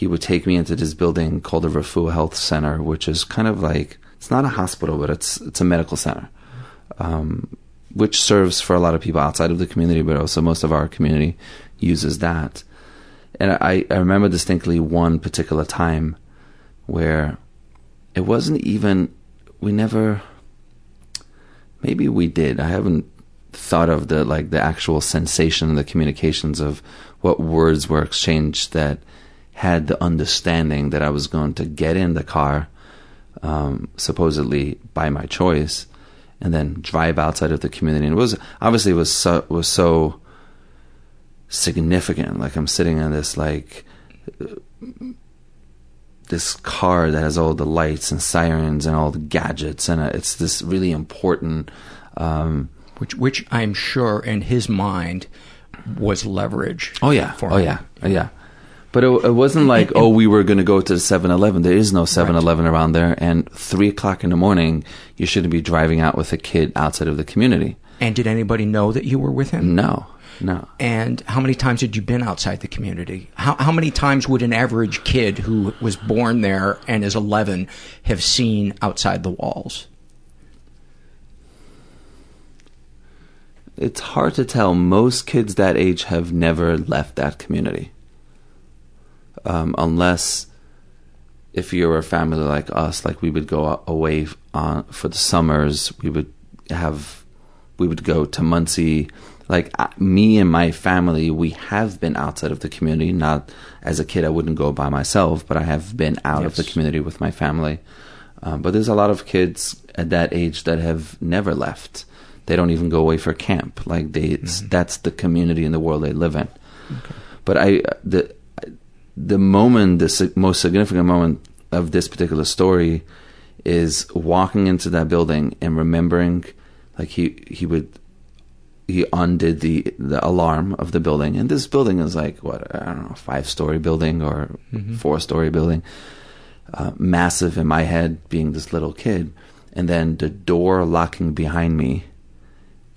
He would take me into this building called the Refuah Health Center, which is kind of like it's not a hospital, but it's it's a medical center, um, which serves for a lot of people outside of the community, but also most of our community uses that. And I, I remember distinctly one particular time where it wasn't even we never maybe we did. I haven't thought of the like the actual sensation, the communications of what words were exchanged that had the understanding that I was going to get in the car, um, supposedly by my choice, and then drive outside of the community. And it was obviously it was so, was so significant. Like I'm sitting in this like this car that has all the lights and sirens and all the gadgets, and it's this really important. Um, which, which I'm sure in his mind was leverage. Oh yeah, oh yeah, oh, yeah. But it, it wasn't like, oh, we were going to go to the 7-Eleven. There is no 7-Eleven right. around there. And 3 o'clock in the morning, you shouldn't be driving out with a kid outside of the community. And did anybody know that you were with him? No, no. And how many times had you been outside the community? How, how many times would an average kid who was born there and is 11 have seen outside the walls? It's hard to tell. Most kids that age have never left that community. Um, unless if you're a family like us, like we would go away on, for the summers, we would have, we would go to Monsey. Like uh, me and my family, we have been outside of the community. Not as a kid, I wouldn't go by myself, but I have been out yes. of the community with my family. Um, but there's a lot of kids at that age that have never left. They don't even go away for camp. Like they, mm-hmm. that's the community in the world they live in. Okay. But I, the the moment, the most significant moment of this particular story is walking into that building and remembering, like he he would he undid the the alarm of the building, and this building is like what I don't know, five story building or mm-hmm. four story building, uh, massive in my head, being this little kid, and then the door locking behind me,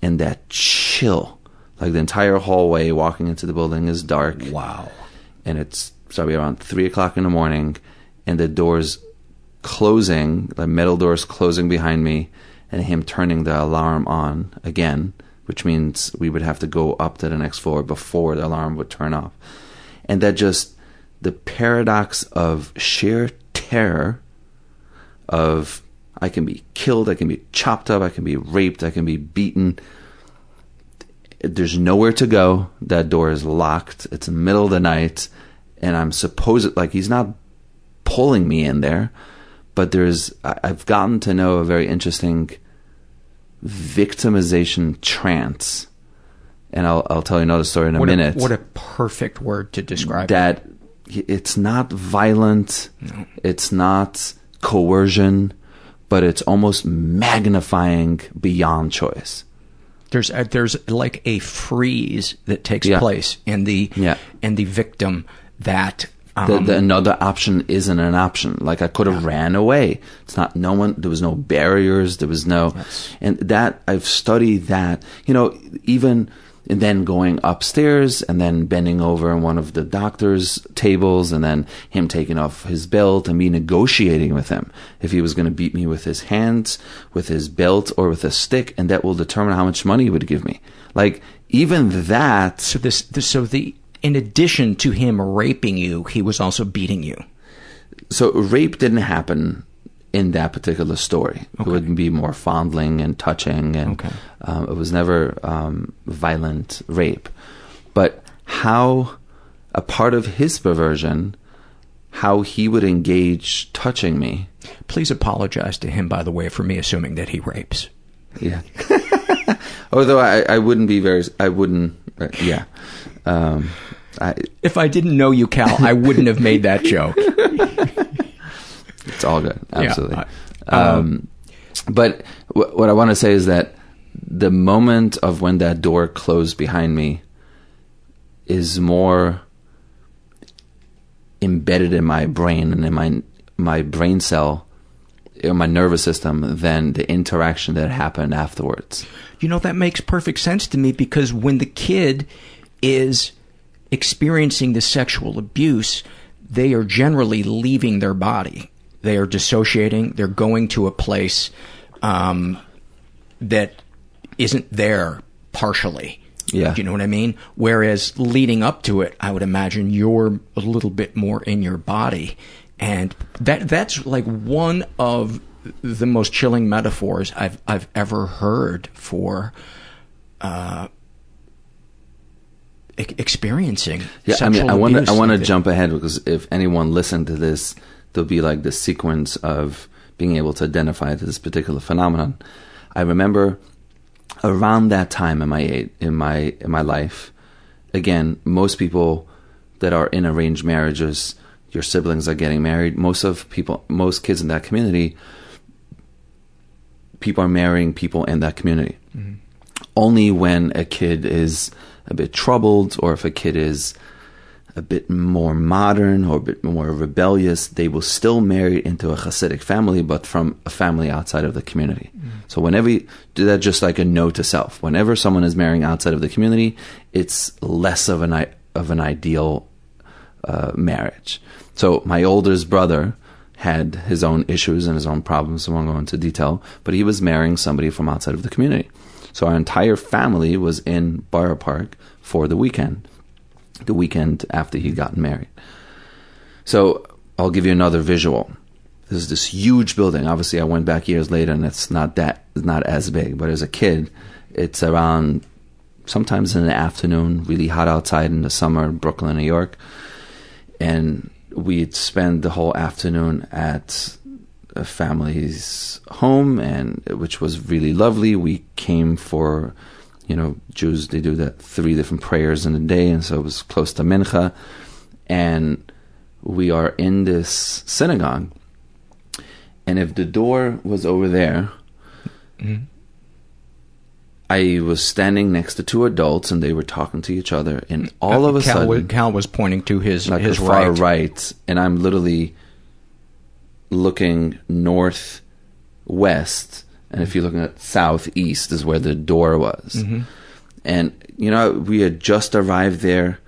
and that chill, like the entire hallway walking into the building is dark. Wow, and it's probably around three o'clock in the morning, and the doors closing, the metal doors closing behind me, and him turning the alarm on again, which means we would have to go up to the next floor before the alarm would turn off. And that just the paradox of sheer terror of I can be killed, I can be chopped up, I can be raped, I can be beaten. There's nowhere to go. That door is locked. It's middle of the night and I'm supposed like he's not pulling me in there, but there's I've gotten to know a very interesting victimization trance, and I'll I'll tell you another story in a what minute. A, what a perfect word to describe that. It. It's not violent. No. It's not coercion, but it's almost magnifying beyond choice there's a, there's like a freeze that takes yeah. place in the yeah. in the victim that um, the, the, another option isn't an option. Like I could have yeah. ran away. It's not. No one. There was no barriers. There was no. Yes. And that I've studied that. You know, even and then going upstairs and then bending over in one of the doctor's tables and then him taking off his belt and me negotiating with him if he was going to beat me with his hands, with his belt, or with a stick, and that will determine how much money he would give me. Like even that. So this, this so the in addition to him raping you, he was also beating you. So rape didn't happen in that particular story. Okay. It would be more fondling and touching, and okay. um, it was never um, violent rape. But how a part of his perversion, how he would engage touching me. Please apologize to him, by the way, for me assuming that he rapes. Yeah. Although I, I wouldn't be very, I wouldn't, uh, yeah. Um, I, if I didn't know you, Kal, I wouldn't have made that joke. It's all good. Absolutely. Yeah, I, um, but w- what I want to say is that the moment of when that door closed behind me is more embedded in my brain and in my my brain cell in my nervous system than the interaction that happened afterwards. You know that makes perfect sense to me because when the kid is experiencing the sexual abuse, they are generally leaving their body. They are dissociating. They're going to a place um, that isn't there partially. Yeah. Do you know what I mean? Whereas leading up to it, I would imagine you're a little bit more in your body. And that that's like one of the most chilling metaphors I've I've ever heard for uh, experiencing. Yeah, I mean, I want to I want to jump ahead because if anyone listened to this there'll be like the sequence of being able to identify this particular phenomenon. I remember around that time in my in my in my life, again, most people that are in arranged marriages, your siblings are getting married. Most of people, most kids in that community, people are marrying people in that community. Mm-hmm. Only when a kid is a bit troubled, or if a kid is a bit more modern or a bit more rebellious, they will still marry into a Hasidic family, but from a family outside of the community. Mm. So whenever you do that, just like a note to self. Whenever someone is marrying outside of the community, it's less of an of an ideal uh, marriage. So my oldest brother had his own issues and his own problems. I won't go into detail, but he was marrying somebody from outside of the community. So our entire family was in Borough Park for the weekend the weekend after he'd gotten married. So I'll give you another visual. There's this huge building. Obviously, I went back years later, and it's not that not as big. But as a kid, it's around sometimes in the afternoon, really hot outside in the summer, Brooklyn, New York, and we'd spend the whole afternoon at family's home, and which was really lovely. We came for you know, Jews, they do that three different prayers in a day, and so it was close to Mincha. And we are in this synagogue, and if the door was over there, mm-hmm. I was standing next to two adults, and they were talking to each other, and all of a Kal sudden, was, Kal was pointing to his like his far right. right, and I'm literally looking north west and if you're looking at southeast is where the door was. Mm-hmm. And you know, we had just arrived there.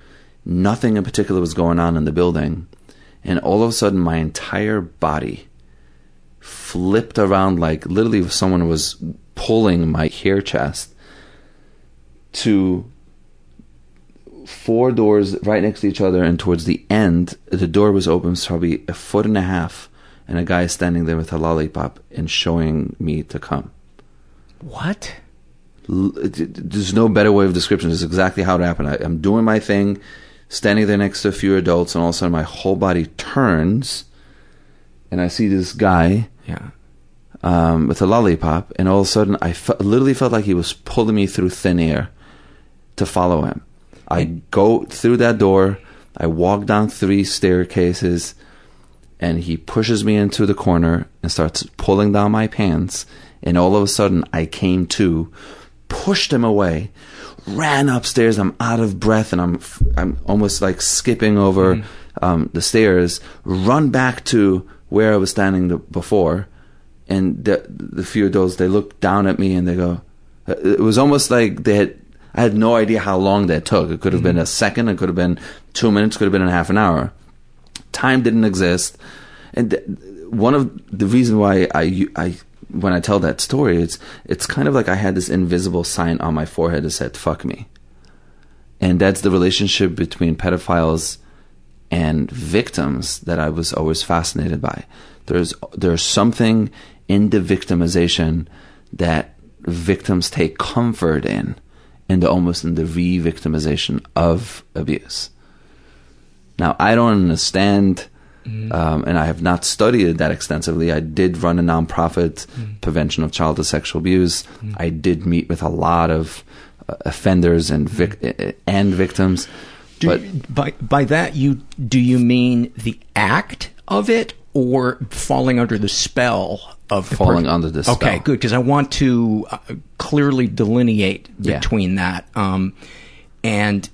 Nothing in particular was going on in the building, and all of a sudden, my entire body flipped around like literally someone was pulling my hair chest to four doors right next to each other, and towards the end, the door was open, probably a foot and a half and a guy standing there with a lollipop and showing me to come. What? There's no better way of description. This is exactly how it happened. I, am doing my thing, standing there next to a few adults, and all of a sudden my whole body turns, and I see this guy. Yeah. Um, with a lollipop, and all of a sudden, I fe- literally felt like he was pulling me through thin air to follow him. I go through that door. I walk down three staircases and he pushes me into the corner and starts pulling down my pants. And all of a sudden, I came to, pushed him away, ran upstairs. I'm out of breath and I'm I'm almost like skipping over mm um, the stairs. Run back to where I was standing the, before, and the the few adults they looked down at me and they go. It was almost like they had. I had no idea how long that took. It could have been a second. It could have been two minutes. Could have been a half an hour. Time didn't exist, and th- one of the reason why I I when I tell that story, it's it's kind of like I had this invisible sign on my forehead that said "fuck me," and that's the relationship between pedophiles and victims that I was always fascinated by. There's there's something in the victimization that victims take comfort in, the almost in the re-victimization of abuse. Now I don't understand. Mm. Um, and I have not studied it that extensively. I did run a nonprofit, mm. prevention of childhood sexual abuse. Mm. I did meet with a lot of uh, offenders and vic- and victims. Do, but by by that you do you mean the act of it or falling under the spell of falling under the spell? Okay, good because I want to uh, clearly delineate between yeah. that. Um, and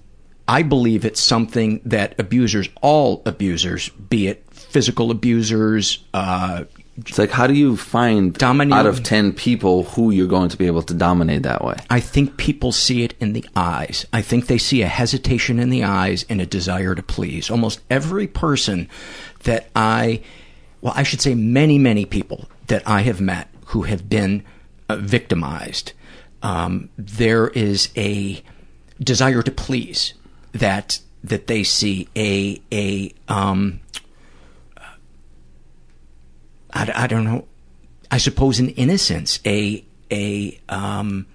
I believe it's something that abusers, all abusers, be it physical abusers, uh, it's like, how do you find dominate, out of 10 people who you're going to be able to dominate that way? I think people see it in the eyes. I think they see a hesitation in the eyes and a desire to please. Almost every person that I, well, I should say many, many people that I have met who have been uh, victimized, um, there is a desire to please that that they see a a um, I, I don't know. I suppose an innocence, a a um,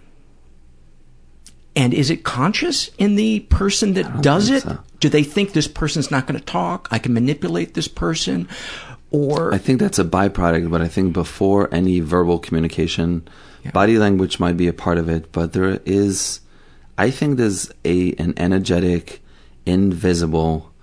and is it conscious in the person that does it? So. Do they think this person's not going to talk? I can manipulate this person, or I think that's a byproduct. But I think before any verbal communication, yeah. body language might be a part of it. But there is, I think there's a an energetic, invisible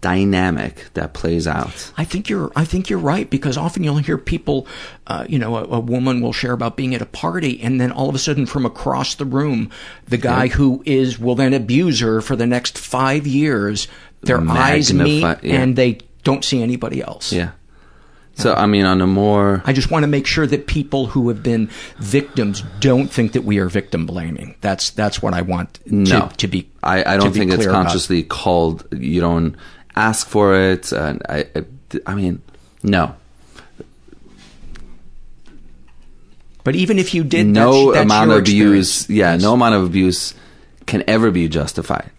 dynamic that plays out. I think you're I think you're right because often you'll hear people, uh, you know, a, a, woman will share about being at a party, and then all of a sudden from across the room, the guy yeah. who is will then abuse her for the next five years. Their Magnify, eyes meet, yeah. and they don't see anybody else. Yeah. So I mean, on a more, I just want to make sure that people who have been victims don't think that we are victim blaming. That's that's what I want to, no. to be. I, I don't think it's consciously about. called. You don't ask for it. And I, I, I mean, no. But even if you did, no that's, that's amount of abuse, yeah, yes. no amount of abuse can ever be justified.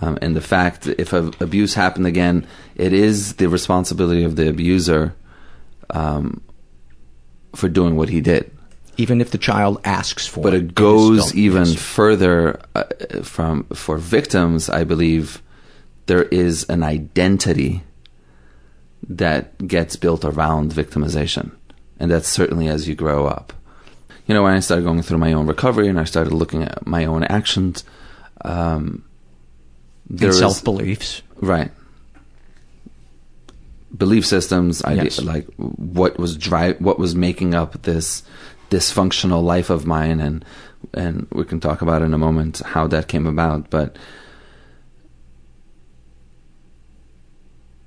Um, and the fact, if a, abuse happened again, it is the responsibility of the abuser um, for doing what he did. Even if the child asks for but it. But it goes even further uh, from for victims, I believe, there is an identity that gets built around victimization. And that's certainly as you grow up. You know, when I started going through my own recovery and I started looking at my own actions, um, there and self beliefs, right? Belief systems, idea, yes. like what was drive, what was making up this dysfunctional life of mine, and and we can talk about in a moment how that came about. But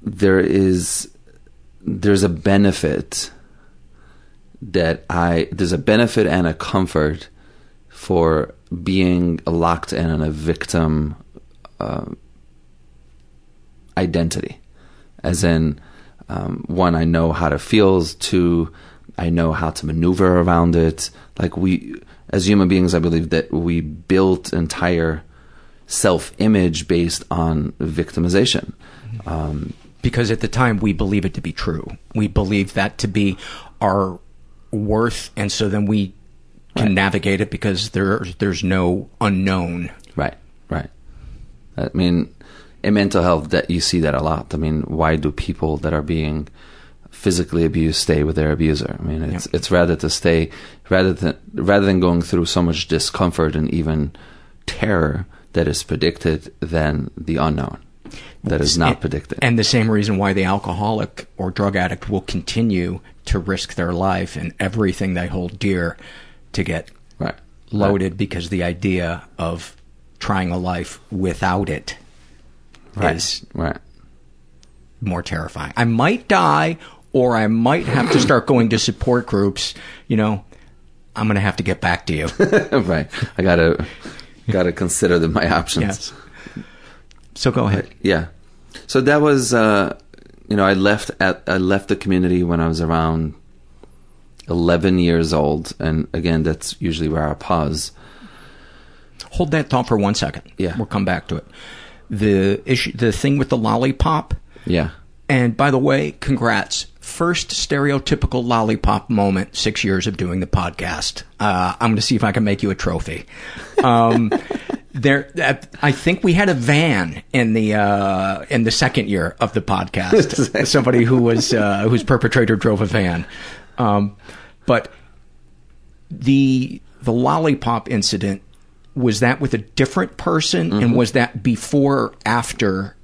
there is there's a benefit that I there's a benefit and a comfort for being locked in on a victim uh, identity, as in um, one I know how to feel, two I know how to maneuver around it. Like we, as human beings, I believe that we built entire self image based on victimization. Mm-hmm. Um, because at the time we believe it to be true. We believe that to be our worth, and so then we can right. navigate it because there's there's no unknown. Right, right. I mean, in mental health, that you see that a lot. I mean, why do people that are being physically abused stay with their abuser? I mean, it's it's rather to stay rather than rather than going through so much discomfort and even terror that is predicted than the unknown that is not predicted. And the same reason why the alcoholic or drug addict will continue to risk their life and everything they hold dear to get right. loaded right. because the idea of trying a life without it right. is right. more terrifying. I might die or I might have to start going to support groups, you know, I'm going to have to get back to you. right. I got to got to consider the, my options. Yes. So go ahead. Yeah. So that was, uh, you know, I left at I left the community when I was around eleven years old, and again, that's usually where I pause. Hold that thought for one second. Yeah. We'll come back to it. The issue, the thing with the lollipop. Yeah. And by the way, congrats. First stereotypical lollipop moment, six years of doing the podcast. Uh, I'm going to see if I can make you a trophy. Um, there, I think we had a van in the, uh, in the second year of the podcast. Somebody who was, uh, whose perpetrator drove a van. Um, but the, the lollipop incident, was that with a different person? Mm-hmm. And was that before or after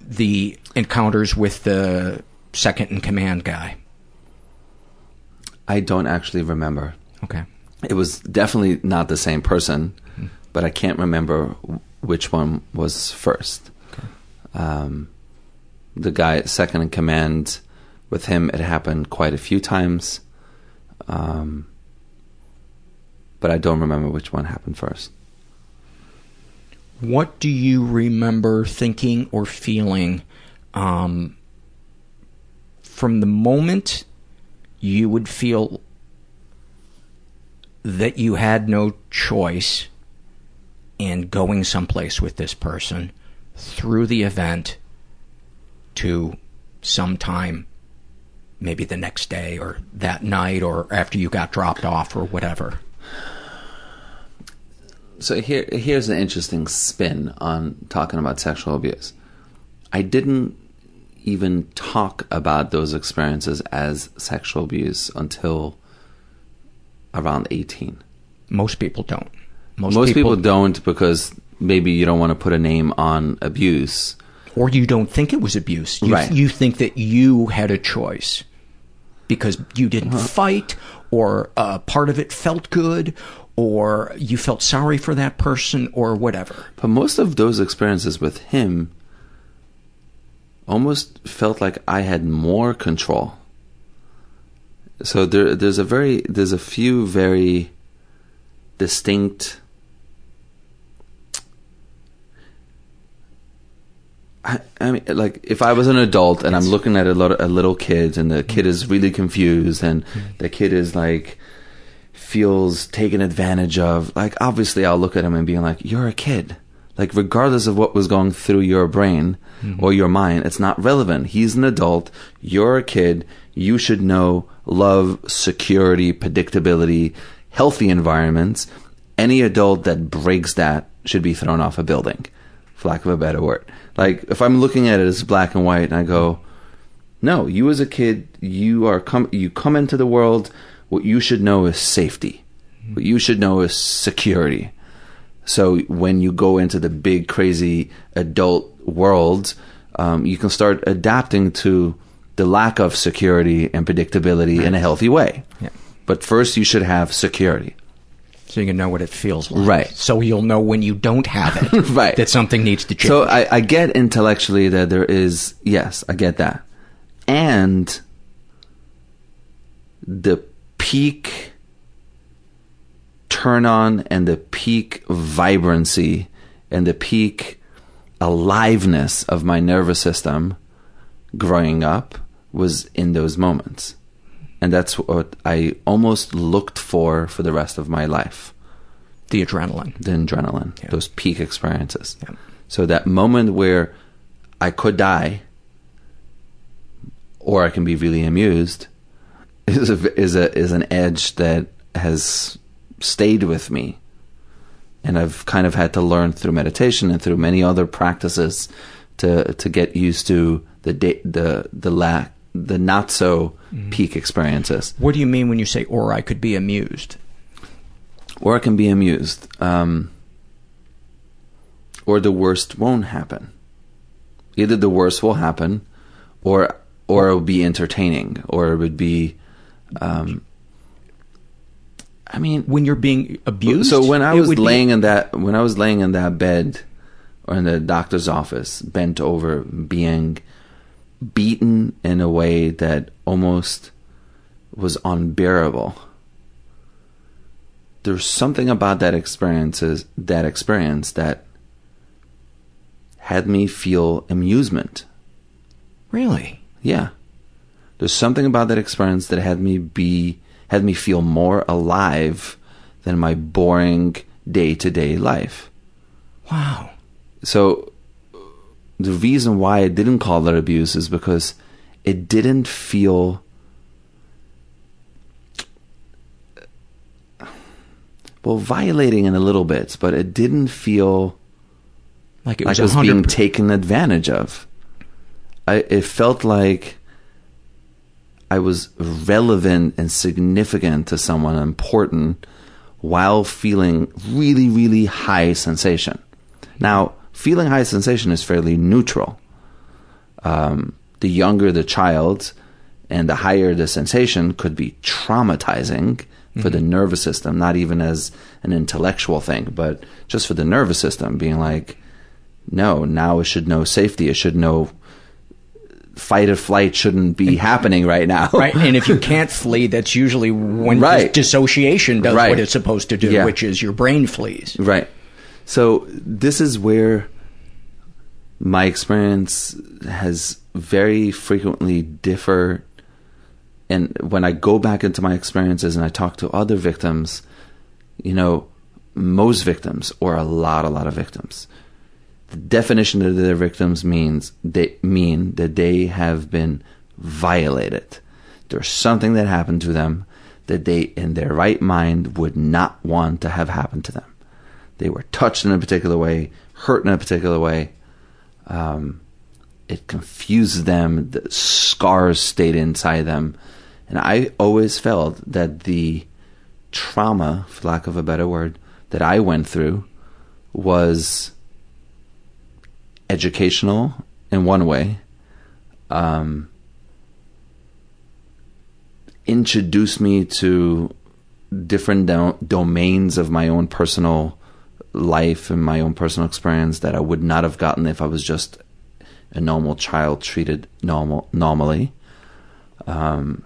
the encounters with the second in command guy? I don't actually remember. Okay. It was definitely not the same person, mm-hmm. but I can't remember which one was first. Okay. Um, the guy second in command, with him, it happened quite a few times. Um, but I don't remember which one happened first. What do you remember thinking or feeling um, from the moment you would feel that you had no choice in going someplace with this person through the event to sometime maybe the next day or that night or after you got dropped off or whatever so here here's an interesting spin on talking about sexual abuse. I didn't even talk about those experiences as sexual abuse until around 18 most people don't. Most, most people, people don't because maybe you don't want to put a name on abuse. Or you don't think it was abuse. You, right. you think that you had a choice because you didn't uh-huh. fight or uh, part of it felt good or you felt sorry for that person or whatever. But most of those experiences with him almost felt like I had more control. So there, there's a very, there's a few very distinct. I, I mean, like if I was an adult and I'm looking at a lot of a little kid and the kid is really confused and the kid is like feels taken advantage of, like obviously I'll look at him and be like, "You're a kid." Like regardless of what was going through your brain mm-hmm. or your mind, it's not relevant. He's an adult. You're a kid. You should know love, security, predictability, healthy environments. Any adult that breaks that should be thrown off a building, for lack of a better word. Like if I'm looking at it as black and white and I go, no, you as a kid, you are come you come into the world what you should know is safety. What you should know is security. So when you go into the big, crazy adult world, um, you can start adapting to the lack of security and predictability right. in a healthy way. Yeah. But first, you should have security. So you can know what it feels like. Right. So you'll know when you don't have it. right. That something needs to change. So I, I get intellectually that there is, yes, I get that. And the peak turn on and the peak vibrancy and the peak aliveness of my nervous system growing up was in those moments. And that's what I almost looked for for the rest of my life. The adrenaline. The adrenaline. Yeah. Those peak experiences. Yeah. So that moment where I could die or I can be really amused is a, is a is an edge that has stayed with me and I've kind of had to learn through meditation and through many other practices to to get used to the the the lack the not so mm. peak experiences. What do you mean when you say or I could be amused? Or I can be amused. Um, or the worst won't happen. Either the worst will happen or or it will be entertaining or it would be um, I mean, when you're being abused. So when I was laying be... in that when I was laying in that bed or in the doctor's office, bent over, being beaten in a way that almost was unbearable. there's something about that experiences that experience that had me feel amusement. Really? Yeah. There's something about that experience that had me be had me feel more alive than my boring day-to-day life. Wow. So the reason why I didn't call it abuse is because it didn't feel well violating in a little bit, but it didn't feel like it like was, it was being taken advantage of. I, it felt like I was relevant and significant to someone important while feeling really, really high sensation. Now, feeling high sensation is fairly neutral. Um, the younger the child and the higher the sensation could be traumatizing for mm-hmm. the nervous system, not even as an intellectual thing, but just for the nervous system, being like, no, now it should know safety. It should know fight or flight shouldn't be happening right now. right. And if you can't flee, that's usually when right. dissociation does right. what it's supposed to do, yeah. which is your brain flees. Right. So this is where my experience has very frequently differed. And when I go back into my experiences and I talk to other victims, you know, most victims or a lot, a lot of victims, the definition of their victims means they mean that they have been violated. There's something that happened to them that they, in their right mind, would not want to have happened to them. They were touched in a particular way, hurt in a particular way. Um, it confused them. The scars stayed inside them, and I always felt that the trauma, for lack of a better word, that I went through was educational in one way, um, introduced me to different do- domains of my own personal life and my own personal experience that I would not have gotten if I was just a normal child treated normal normally. Um,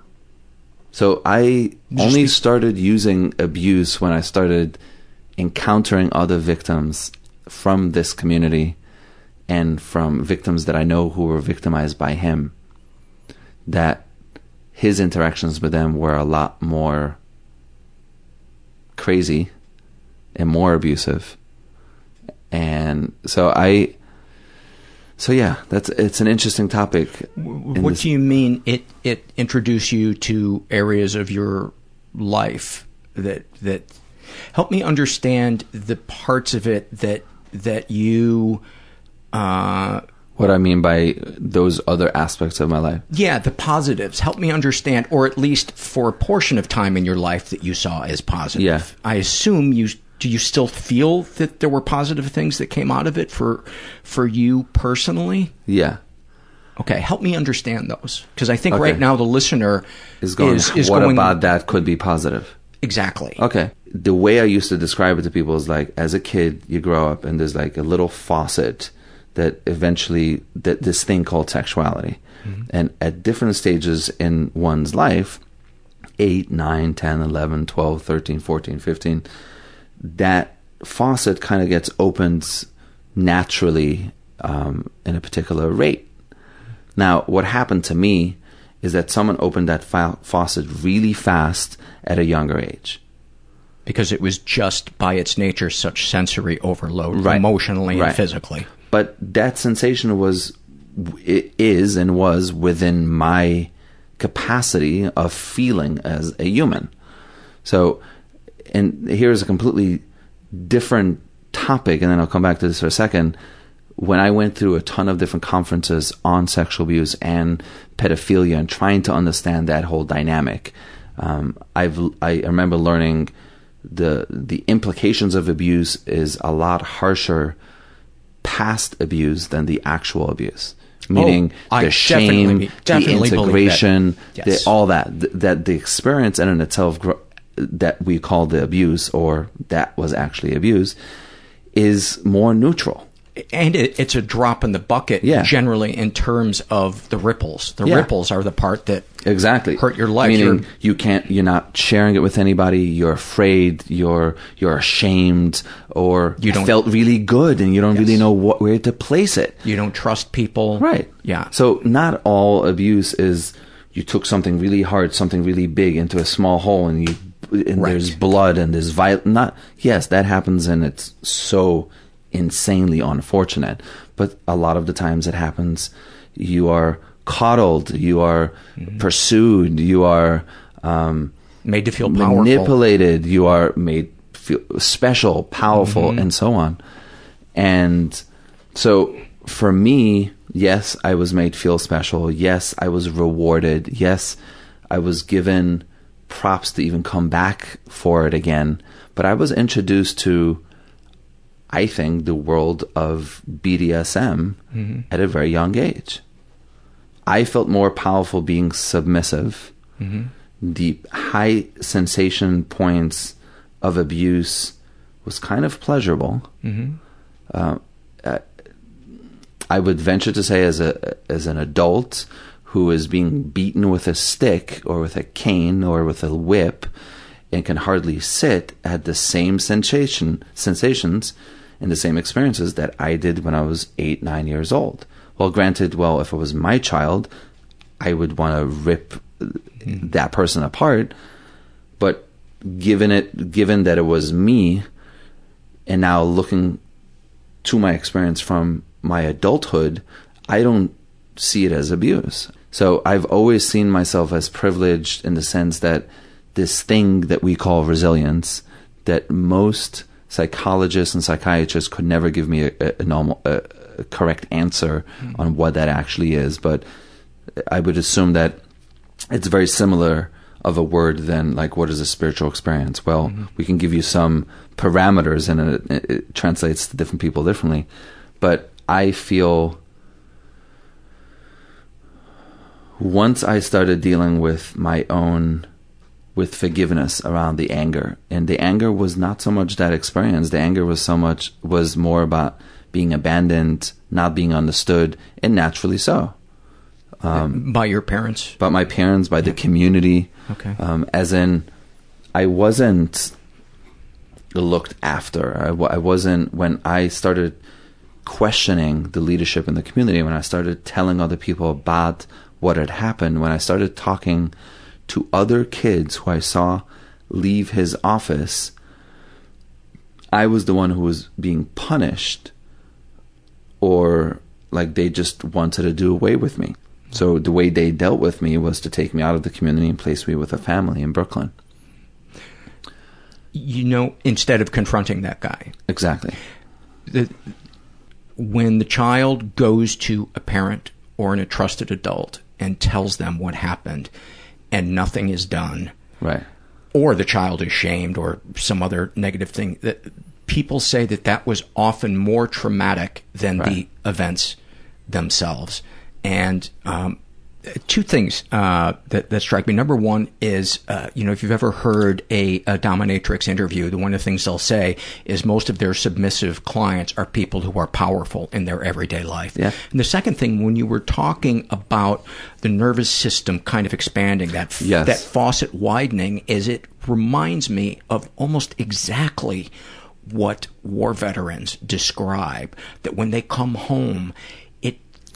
so I only started using abuse when I started encountering other victims from this community and from victims that I know who were victimized by him, that his interactions with them were a lot more crazy and more abusive. And so I, so yeah, that's it's an interesting topic. What this. do you mean? It it introduced you to areas of your life that that help me understand the parts of it that that you uh, what I mean by those other aspects of my life. Yeah, the positives. Help me understand, or at least for a portion of time in your life that you saw as positive. Yeah. I assume you do you still feel that there were positive things that came out of it for for you personally? Yeah. Okay, help me understand those because I think okay. right now the listener is going. Is, is what going, about that could be positive? Exactly. Okay. The way I used to describe it to people is like, as a kid, you grow up and there's like a little faucet that eventually that this thing called sexuality mm-hmm. and at different stages in one's life 8 9 10 11 12 13 14 15 that faucet kind of gets opened naturally um, in a particular rate now what happened to me is that someone opened that fa- faucet really fast at a younger age because it was just by its nature such sensory overload right. emotionally right. and physically but that sensation was is and was within my capacity of feeling as a human. So and here's a completely different topic and then I'll come back to this for a second. When I went through a ton of different conferences on sexual abuse and pedophilia and trying to understand that whole dynamic um, I've I remember learning the the implications of abuse is a lot harsher past abuse than the actual abuse. Meaning oh, the shame, definitely, definitely the integration, that. Yes. the, all that. Th- that the experience and in and itself that we call the abuse or that was actually abuse is more neutral. And it, it's a drop in the bucket Yeah. generally in terms of the ripples. The Yeah. ripples are the part that exactly hurt your life. Meaning You're- you can't, you're not sharing it with anybody. You're afraid. You're you're ashamed, or You don't- felt really good, and you don't really know what where to place it. you don't trust people. Right. Yeah. So not all abuse is you took something really hard, something really big into a small hole, and you and Right. there's blood and there's violence. Not yes, that happens, and it's so insanely unfortunate. But a lot of the times it happens. You are coddled. You are Mm-hmm. pursued. You are. Um, Made to feel powerful. manipulated. You are made feel special, powerful, Mm-hmm. and so on. And so for me, yes, I was made feel special. Yes, I was rewarded. Yes, I was given props to even come back for it again. But I was introduced to, I think, the world of BDSM at a very young age. I felt more powerful being submissive. The high sensation points of abuse was kind of pleasurable. Uh, uh, I would venture to say, as a as an adult who is being beaten with a stick or with a cane or with a whip and can hardly sit, had the same sensation sensations and the same experiences that I did when I was eight nine years old. Well, granted, well, if it was my child, I would want to rip mm-hmm. that person apart. But given it, given that it was me, and now looking to my experience from my adulthood, I don't see it as abuse. So I've always seen myself as privileged in the sense that this thing that we call resilience, that most psychologists and psychiatrists could never give me a, a, a normal, a, a correct answer hmm. on what that actually is. But I would assume that it's very similar of a word than like what is a spiritual experience. Well, hmm. we can give you some parameters, and it, it translates to different people differently. But I feel once I started dealing with my own with forgiveness around the anger. And the anger was not so much that experience. The anger was so much was more about being abandoned not being understood and naturally so. Um, by your parents? By my parents by the community. Okay. Um, as in i wasn't looked after. I, I wasn't when i started questioning the leadership in the community when i started telling other people about what had happened when i started talking to other kids who I saw leave his office, I was the one who was being punished, or like they just wanted to do away with me. So the way they dealt with me was to take me out of the community and place me with a family in Brooklyn. You know, instead of confronting that guy. Exactly. The, when the child goes to a parent or an, a trusted adult and tells them what happened, and nothing is done. Right. Or the child is shamed or some other negative thing. That people say that that was often more traumatic than right. the events themselves. And um, two things uh, that, that strike me. Number one is, uh, you know, if you've ever heard a, a, dominatrix interview, the one of the things they'll say is most of their submissive clients are people who are powerful in their everyday life. Yeah. And the second thing, when you were talking about the nervous system kind of expanding, that yes. that faucet widening, is it reminds me of almost exactly what war veterans describe. That when they come home,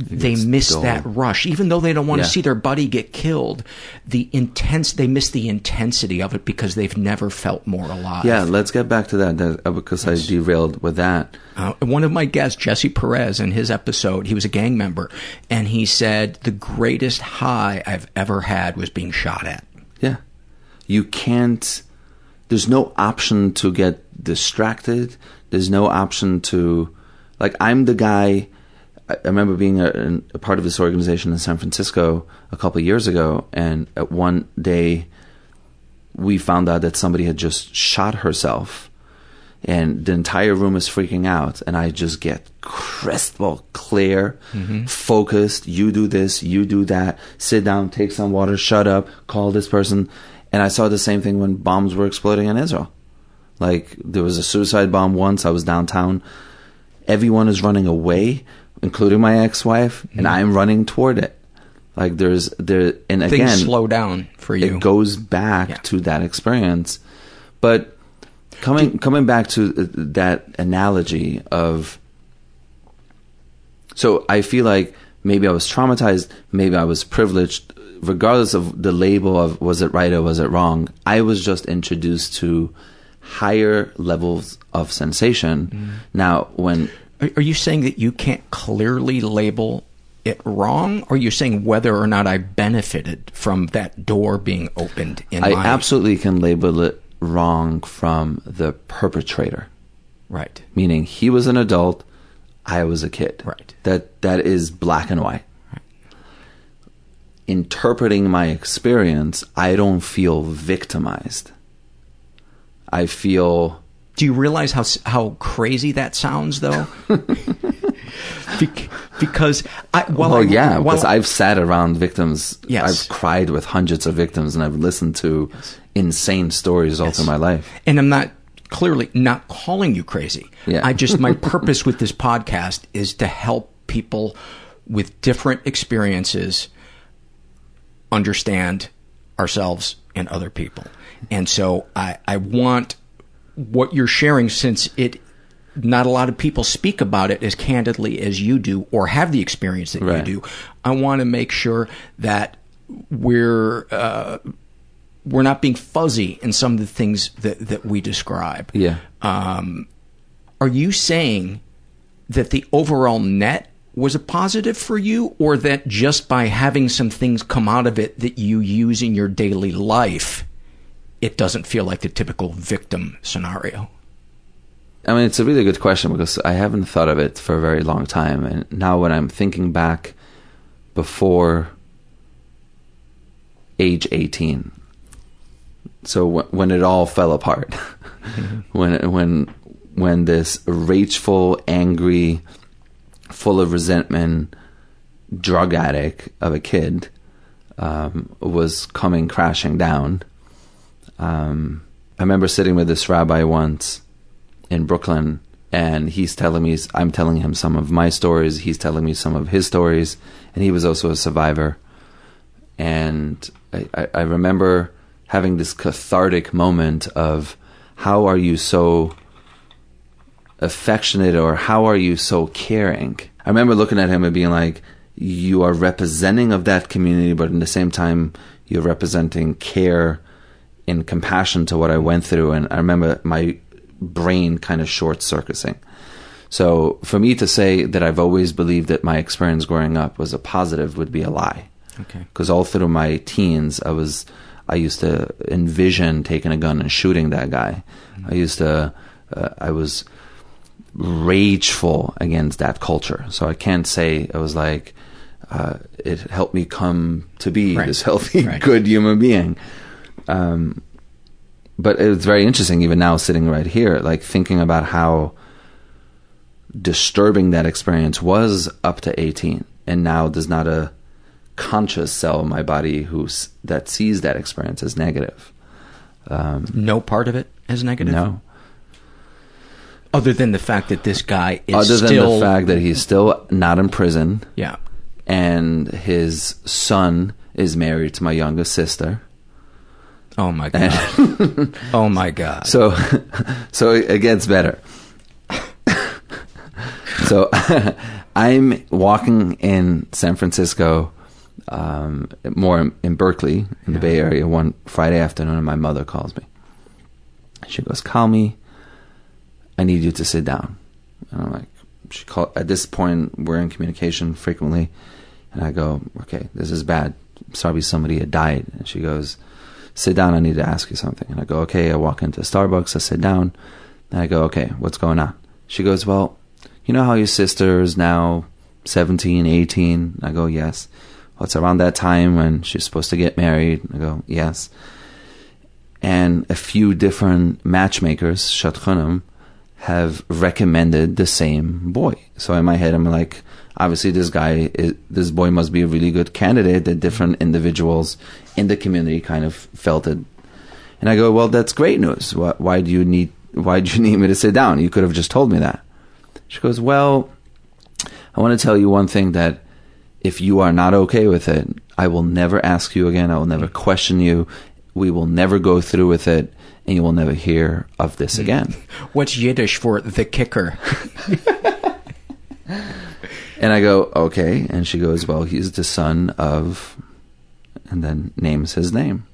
they miss dull. that rush even though they don't want yeah. to see their buddy get killed the intense they miss the intensity of it because they've never felt more alive yeah let's get back to that, that because yes. i derailed with that uh, one of my guests jesse perez in his episode he was a gang member and he said the greatest high i've ever had was being shot at yeah you can't there's no option to get distracted there's no option to like i'm the guy I remember being a, a, part of this organization in San Francisco a couple of years ago, and at one day we found out that somebody had just shot herself, and the entire room is freaking out. And I just get crystal clear, mm-hmm. focused. You do this, you do that. Sit down, take some water, shut up, call this person. And I saw the same thing when bombs were exploding in Israel. Like there was a suicide bomb once. I was downtown everyone is running away, including my ex-wife, mm-hmm. and I'm running toward it. Like there's there, and Things again, slow down for you. It goes back yeah. to that experience, but coming coming back to that analogy of. So I feel like maybe I was traumatized, maybe I was privileged, regardless of the label of was it right or was it wrong. I was just introduced to higher levels of sensation. Mm. Now, when are you saying that you can't clearly label it wrong, or are you saying whether or not I benefited from that door being opened in I my... absolutely can label it wrong from the perpetrator. Right. Meaning he was an adult, I was a kid. Right. That that is black and white. Right. Interpreting my experience, I don't feel victimized. I feel Do you realize how how crazy that sounds though? because I well, well yeah, because I've sat around victims. Yes. I've cried with hundreds of victims, and I've listened to yes. insane stories all yes. through my life. And I'm not clearly not calling you crazy. Yeah. I just my purpose with this podcast is to help people with different experiences understand ourselves and other people. And so I, I want what you're sharing since it not a lot of people speak about it as candidly as you do or have the experience that right. you do. I want to make sure that we're uh, we're not being fuzzy in some of the things that, that we describe. Yeah. Um, are you saying that the overall net was a positive for you, or that just by having some things come out of it that you use in your daily life, it doesn't feel like the typical victim scenario? I mean, it's a really good question because I haven't thought of it for a very long time. And now, when I'm thinking back before age 18, so w- when it all fell apart, mm-hmm. when when when this rageful, angry, full of resentment, drug addict of a kid um, was coming crashing down. Um, I remember sitting with this rabbi once in Brooklyn, and he's telling me, I'm telling him some of my stories, he's telling me some of his stories, and he was also a survivor. And I, I, I remember having this cathartic moment of how are you so affectionate or how are you so caring? I remember looking at him and being like, you are representing of that community, but in the same time, you're representing care and compassion to what I went through. And I remember my brain kind of short circuiting. So for me to say that I've always believed that my experience growing up was a positive would be a lie. Okay. Because all through my teens, I was I used to envision taking a gun and shooting that guy. Mm-hmm. I used to, uh, I was rageful against that culture. So I can't say I was like, uh, it helped me come to be right. this healthy, right. good human being. Um, but it's very interesting, even now sitting right here, like thinking about how disturbing that experience was up to 18. And now there's not a conscious cell in my body who's that sees that experience as negative. Um, no part of it as negative. No. Other than the fact that this guy is other than the fact that he's still not in prison. Yeah. And his son is married to my youngest sister. Oh my god. oh my god. So so it gets better. so I'm walking in San Francisco um, more in, in, Berkeley, in yeah. the Bay Area, one Friday afternoon, and my mother calls me. She goes, "Call me. I need you to sit down." And I'm like, "She call." At this point, we're in communication frequently, and I go, "Okay, this is bad. Sorry, somebody had died." And she goes, "Sit down. I need to ask you something." And I go, "Okay." I walk into Starbucks. I sit down, and I go, "Okay, what's going on?" She goes, "Well, you know how your sister is now 17, 18?" I go, "Yes." well, it's around that time when she's supposed to get married. I go, yes. And a few different matchmakers, Shadchanim, have recommended the same boy. So in my head, I'm like, obviously this guy, is, this boy must be a really good candidate that different individuals in the community kind of felt it. And I go, well, that's great news. Why, why do you need, why do you need me to sit down? You could have just told me that. She goes, Well, I want to tell you one thing that if you are not okay with it, I will never ask you again. I will never question you. We will never go through with it, and you will never hear of this mm. again. What's Yiddish for the kicker? and I go, okay. And she goes, well, he's the son of, and then names his name.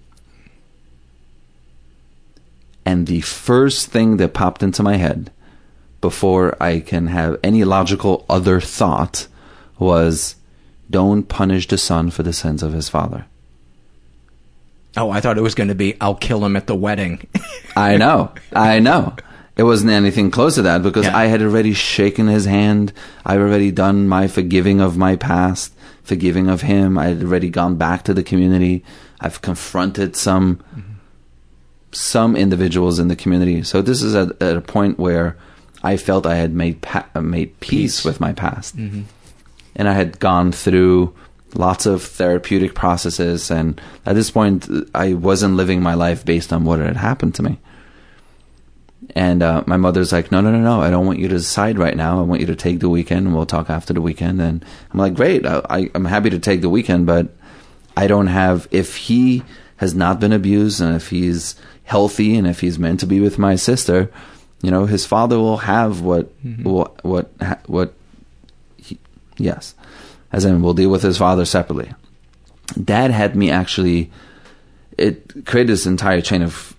And the first thing that popped into my head before I can have any logical other thought was, don't punish the son for the sins of his father. Oh, I thought it was going to be, I'll kill him at the wedding. I know. I know. It wasn't anything close to that because yeah. I had already shaken his hand. I've already done my forgiving of my past, forgiving of him. I had already gone back to the community. I've confronted some mm-hmm. some individuals in the community. So this is at, at, a point where I felt I had made pa- made peace, peace, with my past, mm-hmm. and I had gone through lots of therapeutic processes. And at this point, I wasn't living my life based on what had happened to me. And uh, my mother's like, no, no, no, no. I don't want you to decide right now. I want you to take the weekend, and we'll talk after the weekend. And I'm like, great. I, I, I'm happy to take the weekend, but I don't have. If he has not been abused, and if he's healthy, and if he's meant to be with my sister, you know, his father will have what mm-hmm. what what what. He, yes, as in we'll deal with his father separately. Dad had me actually. It created this entire chain of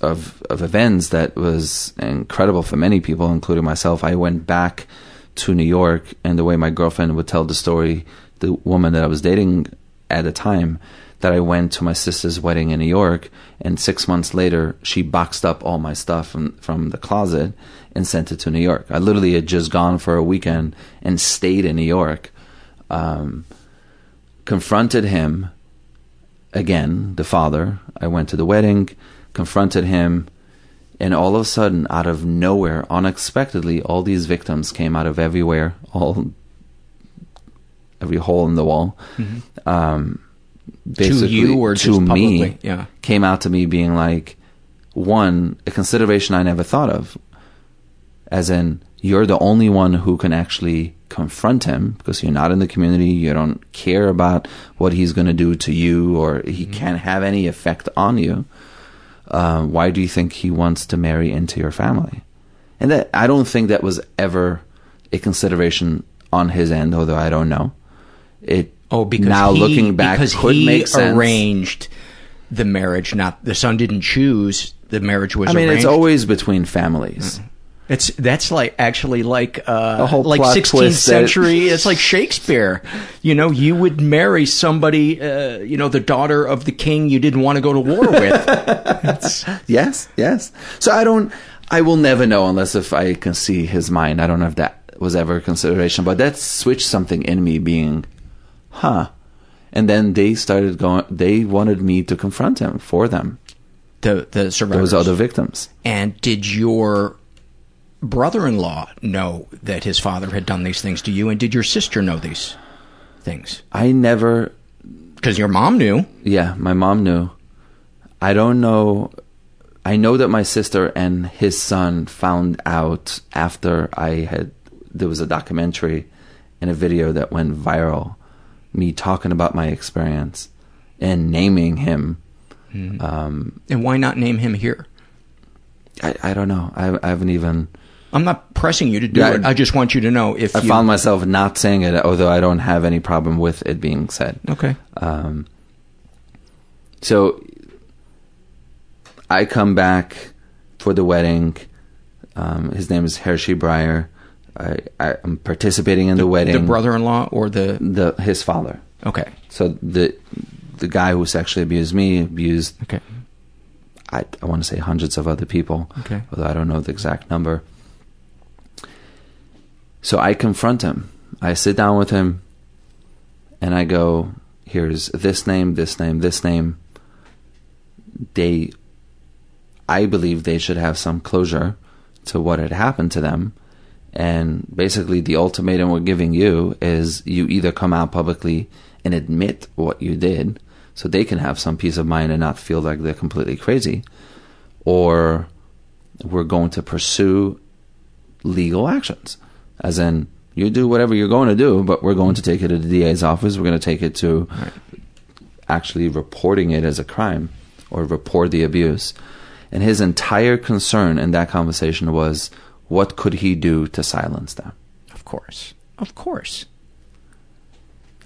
of of events that was incredible for many people, including myself. I went back to New York, and the way my girlfriend would tell the story, the woman that I was dating at the time, that I went to my sister's wedding in New York, and six months later, she boxed up all my stuff from, from the closet and sent it to New York. I literally had just gone for a weekend and stayed in New York. Um, confronted him again, the father. I went to the wedding confronted him, and all of a sudden, out of nowhere, unexpectedly, all these victims came out of everywhere, all every hole in the wall. Mm-hmm. Um, basically, to you or to me, yeah. came out to me being like, one, a consideration I never thought of, as in you're the only one who can actually confront him because you're not in the community, you don't care about what he's going to do to you, or he mm-hmm. can't have any effect on you uh, why do you think he wants to marry into your family? And that I don't think that was ever a consideration on his end, although I don't know. It oh because now he, looking back because could he make sense. arranged the marriage. Not the son didn't choose the marriage was. I mean, arranged. it's always between families. Mm-hmm. It's that's like actually like uh, a whole like 16th century. it's like Shakespeare. You know, you would marry somebody, uh, you know, the daughter of the king you didn't want to go to war with. yes, yes. So I don't. I will never know unless if I can see his mind. I don't know if that was ever a consideration, but that switched something in me, being, huh. And then they started going. They wanted me to confront him for them. The the survivors. Those other victims. And did your brother-in-law know that his father had done these things to you, and did your sister know these things? I never. Because your mom knew. Yeah, my mom knew. I don't know. I know that my sister and his son found out after I had. There was a documentary and a video that went viral, me talking about my experience and naming him. Mm-hmm. Um, and why not name him here? I, I don't know. I, I haven't even. I'm not pressing you to do yeah, it. I just want you to know if I you, found myself not saying it, although I don't have any problem with it being said. Okay. Um, so I come back for the wedding. Um, his name is Heshy Brier. I, am participating in the, the wedding. The brother-in-law or the the his father. Okay. So the the guy who sexually abused me abused. Okay. I, I want to say hundreds of other people. Okay. Although I don't know the exact number. So I confront him. I sit down with him and I go, here's this name, this name, this name. They, I believe they should have some closure to what had happened to them. And basically, the ultimatum we're giving you is you either come out publicly and admit what you did so they can have some peace of mind and not feel like they're completely crazy, or we're going to pursue legal actions, as in you do whatever you're going to do, but we're going to take it to the DA's office. We're going to take it to right. actually reporting it as a crime or report the abuse. And his entire concern in that conversation was what could he do to silence them? Of course. Of course.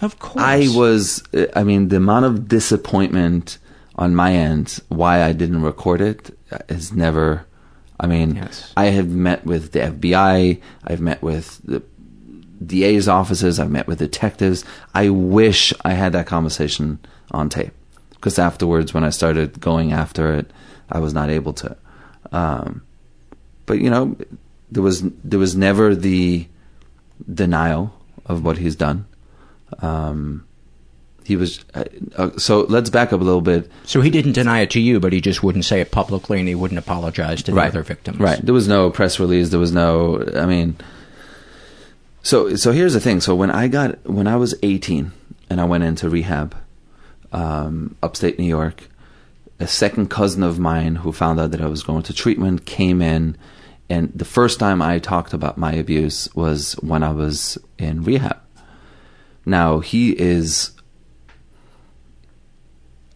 Of course. I was, I mean, the amount of disappointment on my end why I didn't record it is never. I mean, yes. I have met with the FBI. I've met with the DA's offices. I've met with detectives. I wish I had that conversation on tape because afterwards, when I started going after it, I was not able to. Um, but you know, there was there was never the denial of what he's done. Um, he was uh, uh, so let's back up a little bit. So he didn't deny it to you but he just wouldn't say it publicly and he wouldn't apologize to the right. other victims. Right. There was no press release. There was no i mean so so here's the thing. So when i got when i was 18 and i went into rehab um, upstate new york a second cousin of mine who found out that i was going to treatment came in and the first time i talked about my abuse was when i was in rehab. Now he is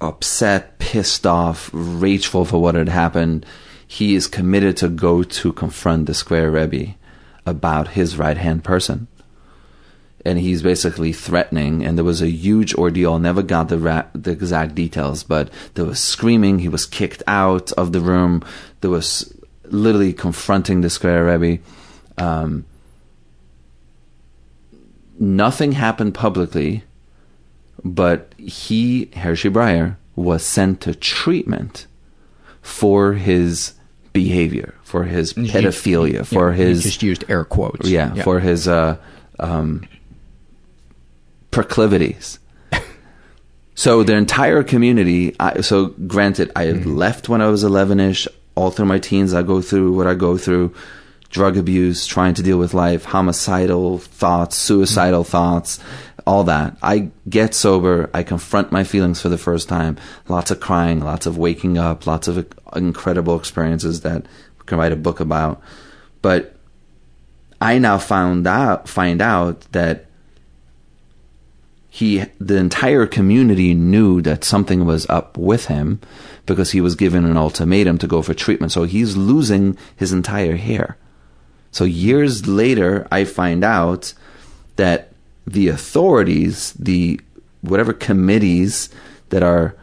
upset, pissed off, rageful for what had happened. He is committed to go to confront the Skver Rebbe about his right hand person. And he's basically threatening, and there was a huge ordeal. Never got the ra- the exact details, but there was screaming. He was kicked out of the room. There was literally confronting the Skver Rebbe. Um, nothing happened publicly but he, Heshy Brier, was sent to treatment for his behavior, for his pedophilia, for yeah, his just used air quotes. Yeah, yeah. for his uh, um, proclivities. so the entire community. I, so granted, I mm-hmm. left when I was eleven-ish. All through my teens, I go through what I go through: drug abuse, trying to deal with life, homicidal thoughts, suicidal mm-hmm. thoughts all that. I get sober. I confront my feelings for the first time. Lots of crying, lots of waking up, lots of incredible experiences that we can write a book about. But I now found out, find out that he, the entire community knew that something was up with him because he was given an ultimatum to go for treatment. So he's losing his entire hair. So years later, I find out that the authorities, the whatever committees that are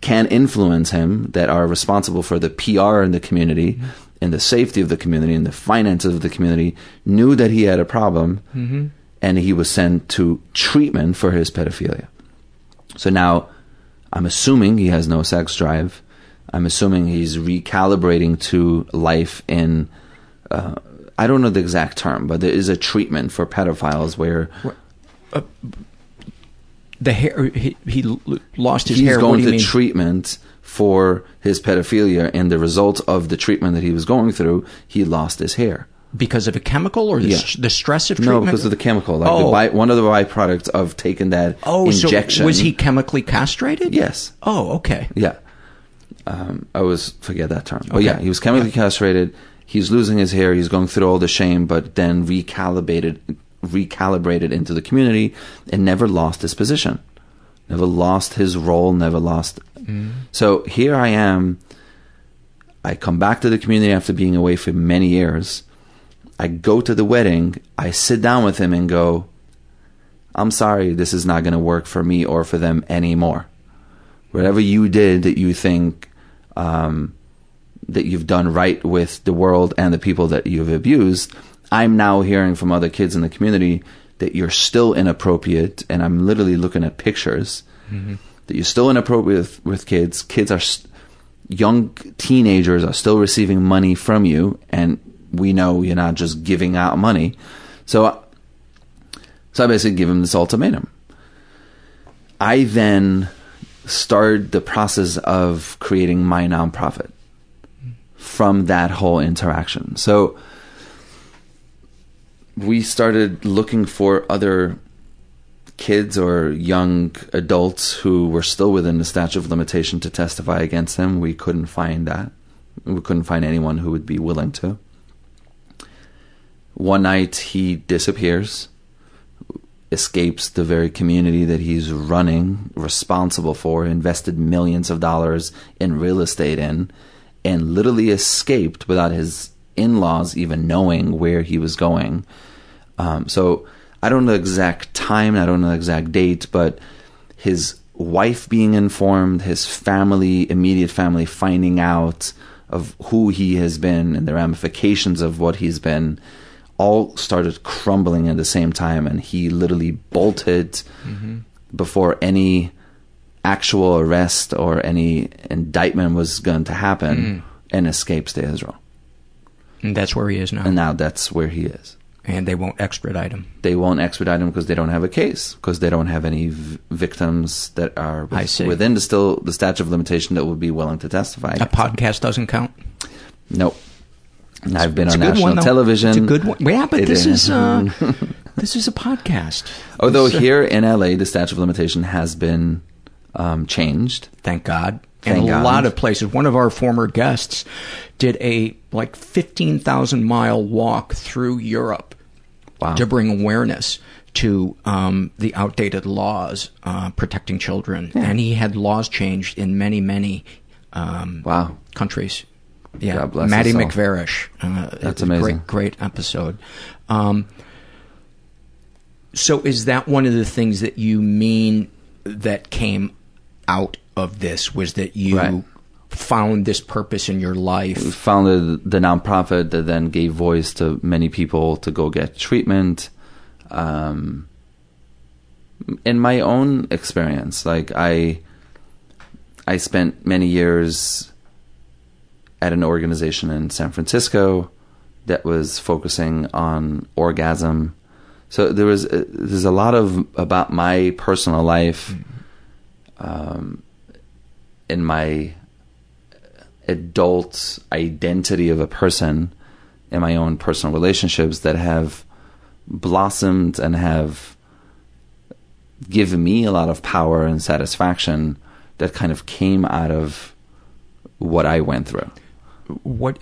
can influence him, that are responsible for the PR in the community mm-hmm. and the safety of the community and the finances of the community, knew that he had a problem, mm-hmm. and he was sent to treatment for his pedophilia. So now, I'm assuming he has no sex drive. I'm assuming he's recalibrating to life in. Uh, I don't know the exact term, but there is a treatment for pedophiles where uh, the hair he, he lost his hair. He's hair. going to treatment for his pedophilia, and the result of the treatment that he was going through, he lost his hair because of a chemical or the, yeah. the stress of treatment? No, because of the chemical. Like oh. by, one of the byproducts of taking that oh, injection. So was he chemically castrated? Yes. Oh, okay. Yeah. Um, I always forget that term. But yeah, he was chemically yeah. castrated. He's losing his hair. He's going through all the shame, but then recalibrated recalibrated into the community and never lost his position, never lost his role, never lost. Mm. So here I am. I come back to the community after being away for many years. I go to the wedding. I sit down with him and go, I'm sorry, this is not going to work for me or for them anymore. Whatever you did that you think um, that you've done right with the world and the people that you've abused, I'm now hearing from other kids in the community that you're still inappropriate, and I'm literally looking at pictures mm-hmm. that you're still inappropriate with, with kids. Kids are st- young teenagers are still receiving money from you, and we know you're not just giving out money. So, so I basically give him this ultimatum. I then started the process of creating my nonprofit from that whole interaction. So we started looking for other kids or young adults who were still within the statute of limitation to testify against him. We couldn't find that. We couldn't find anyone who would be willing to. one night he disappears, escapes the very community that he's running, responsible for, invested millions of dollars in real estate in, and literally escaped without his in laws even knowing where he was going. Um, so I don't know the exact time, I don't know the exact date, but his wife being informed, his family, immediate family finding out of who he has been and the ramifications of what he's been all started crumbling at the same time and he literally bolted mm-hmm. before any actual arrest or any indictment was going to happen mm. and escapes to Israel. And that's where he is now. And now that's where he is. And they won't extradite him. They won't extradite him because they don't have a case because they don't have any v- victims that are with, within the still the statute of limitation that would be willing to testify. A podcast doesn't count. Nope. It's, I've been on national one, television. It's a good one. Yeah, but it this is, is uh, this is a podcast. Although uh, here in LA, the statute of limitation has been um, changed. Thank God. Thank in a God. lot of places. One of our former guests did a like fifteen thousand mile walk through Europe wow. to bring awareness to um, the outdated laws uh, protecting children, yeah. and he had laws changed in many, many um, wow countries. Yeah, Maddie McVarish. Uh, That's amazing. Great, great episode. Um, so, is that one of the things that you mean that came out of this? Was that you right. Found this purpose in your life? Founded the nonprofit that then gave voice to many people to go get treatment. Um, in my own experience, like I, I spent many years at an organization in San Francisco that was focusing on orgasm. So there was uh, there's a lot of about my personal life, um, in my adult identity of a person, in my own personal relationships that have blossomed and have given me a lot of power and satisfaction that kind of came out of what I went through what,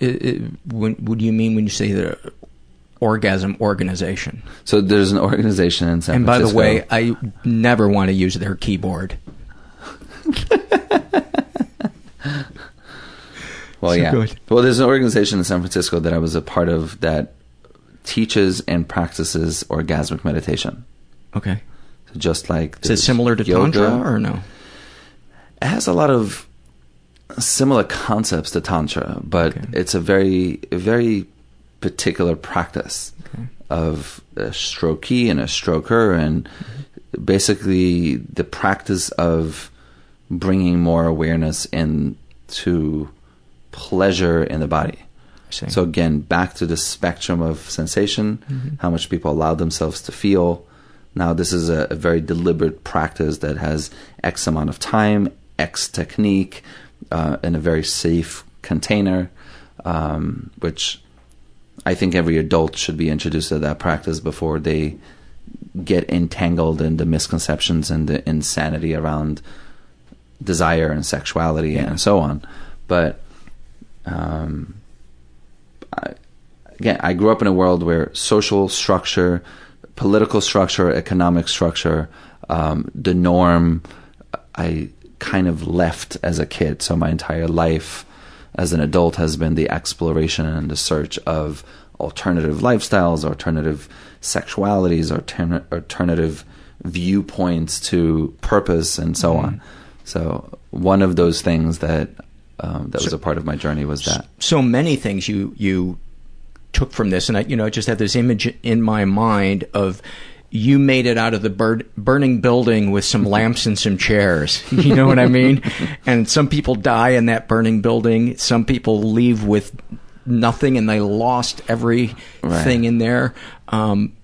what, what do you mean when you say the orgasm organization? So there's an organization in San and Francisco. by the way, I never want to use their keyboard. well, so yeah. Good. Well, there's an organization in San Francisco that I was a part of that teaches and practices orgasmic meditation. Okay. So just like is it similar to yoga, tantra or no? It has a lot of similar concepts to tantra, but okay. it's a very very particular practice okay. of a strokee and a stroker, and mm-hmm. basically the practice of bringing more awareness into pleasure in the body. So again, back to the spectrum of sensation, mm-hmm. how much people allow themselves to feel. Now, this is a, a very deliberate practice that has X amount of time, X technique, uh, in a very safe container, um, which I think every adult should be introduced to that practice before they get entangled in the misconceptions and the insanity around desire and sexuality yeah. and so on. But um, I, again, I grew up in a world where social structure, political structure, economic structure, um, the norm, I kind of left as a kid. So my entire life as an adult has been the exploration and the search of alternative lifestyles, alternative sexualities, altern- alternative viewpoints to purpose, and so mm-hmm. on. So one of those things that um, that so, was a part of my journey was that. So many things you you took from this, and I you know I just had this image in my mind of you made it out of the bur- burning building with some lamps and some chairs. You know what I mean? and some people die in that burning building. Some people leave with nothing and they lost everything right. in there. Um,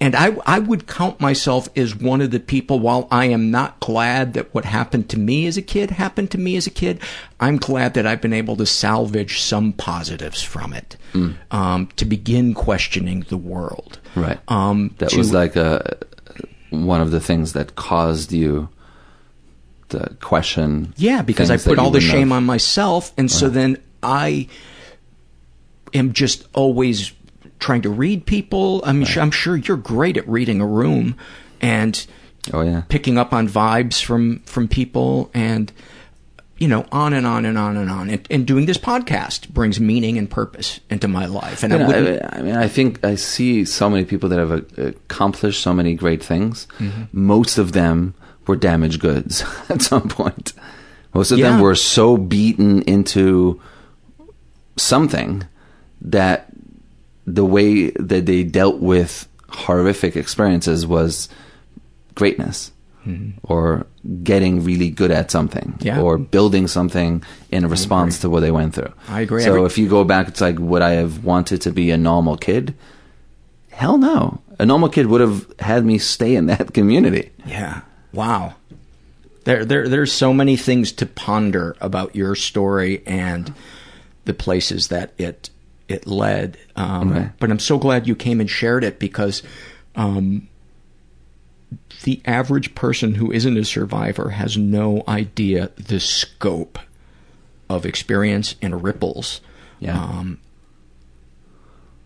and I, I would count myself as one of the people, while I am not glad that what happened to me as a kid happened to me as a kid, I'm glad that I've been able to salvage some positives from it, mm. um, to begin questioning the world. Right. Um, that to, was like a, one of the things that caused you to question. Yeah, because I put all the shame on myself, and right. so then I am just always trying to read people. I mean, right. I'm sure you're great at reading a room and oh yeah, picking up on vibes from from people and you know, on and on and on and on. And, and, doing this podcast brings meaning and purpose into my life. And I, I, I, mean, I think I see so many people that have uh, accomplished so many great things. Mm-hmm. Most of them were damaged goods at some point. Most of yeah. them were so beaten into something that the way that they dealt with horrific experiences was greatness mm-hmm. or getting really good at something yeah. or building something in response to what they went through. I agree. So if you go back, it's like, would I have wanted to be a normal kid? Hell no. A normal kid would have had me stay in that community. Yeah. Wow. There, there, there's so many things to ponder about your story and the places that it it led. Um, okay. But I'm so glad you came and shared it because um, the average person who isn't a survivor has no idea the scope of experience and ripples. Yeah. Um,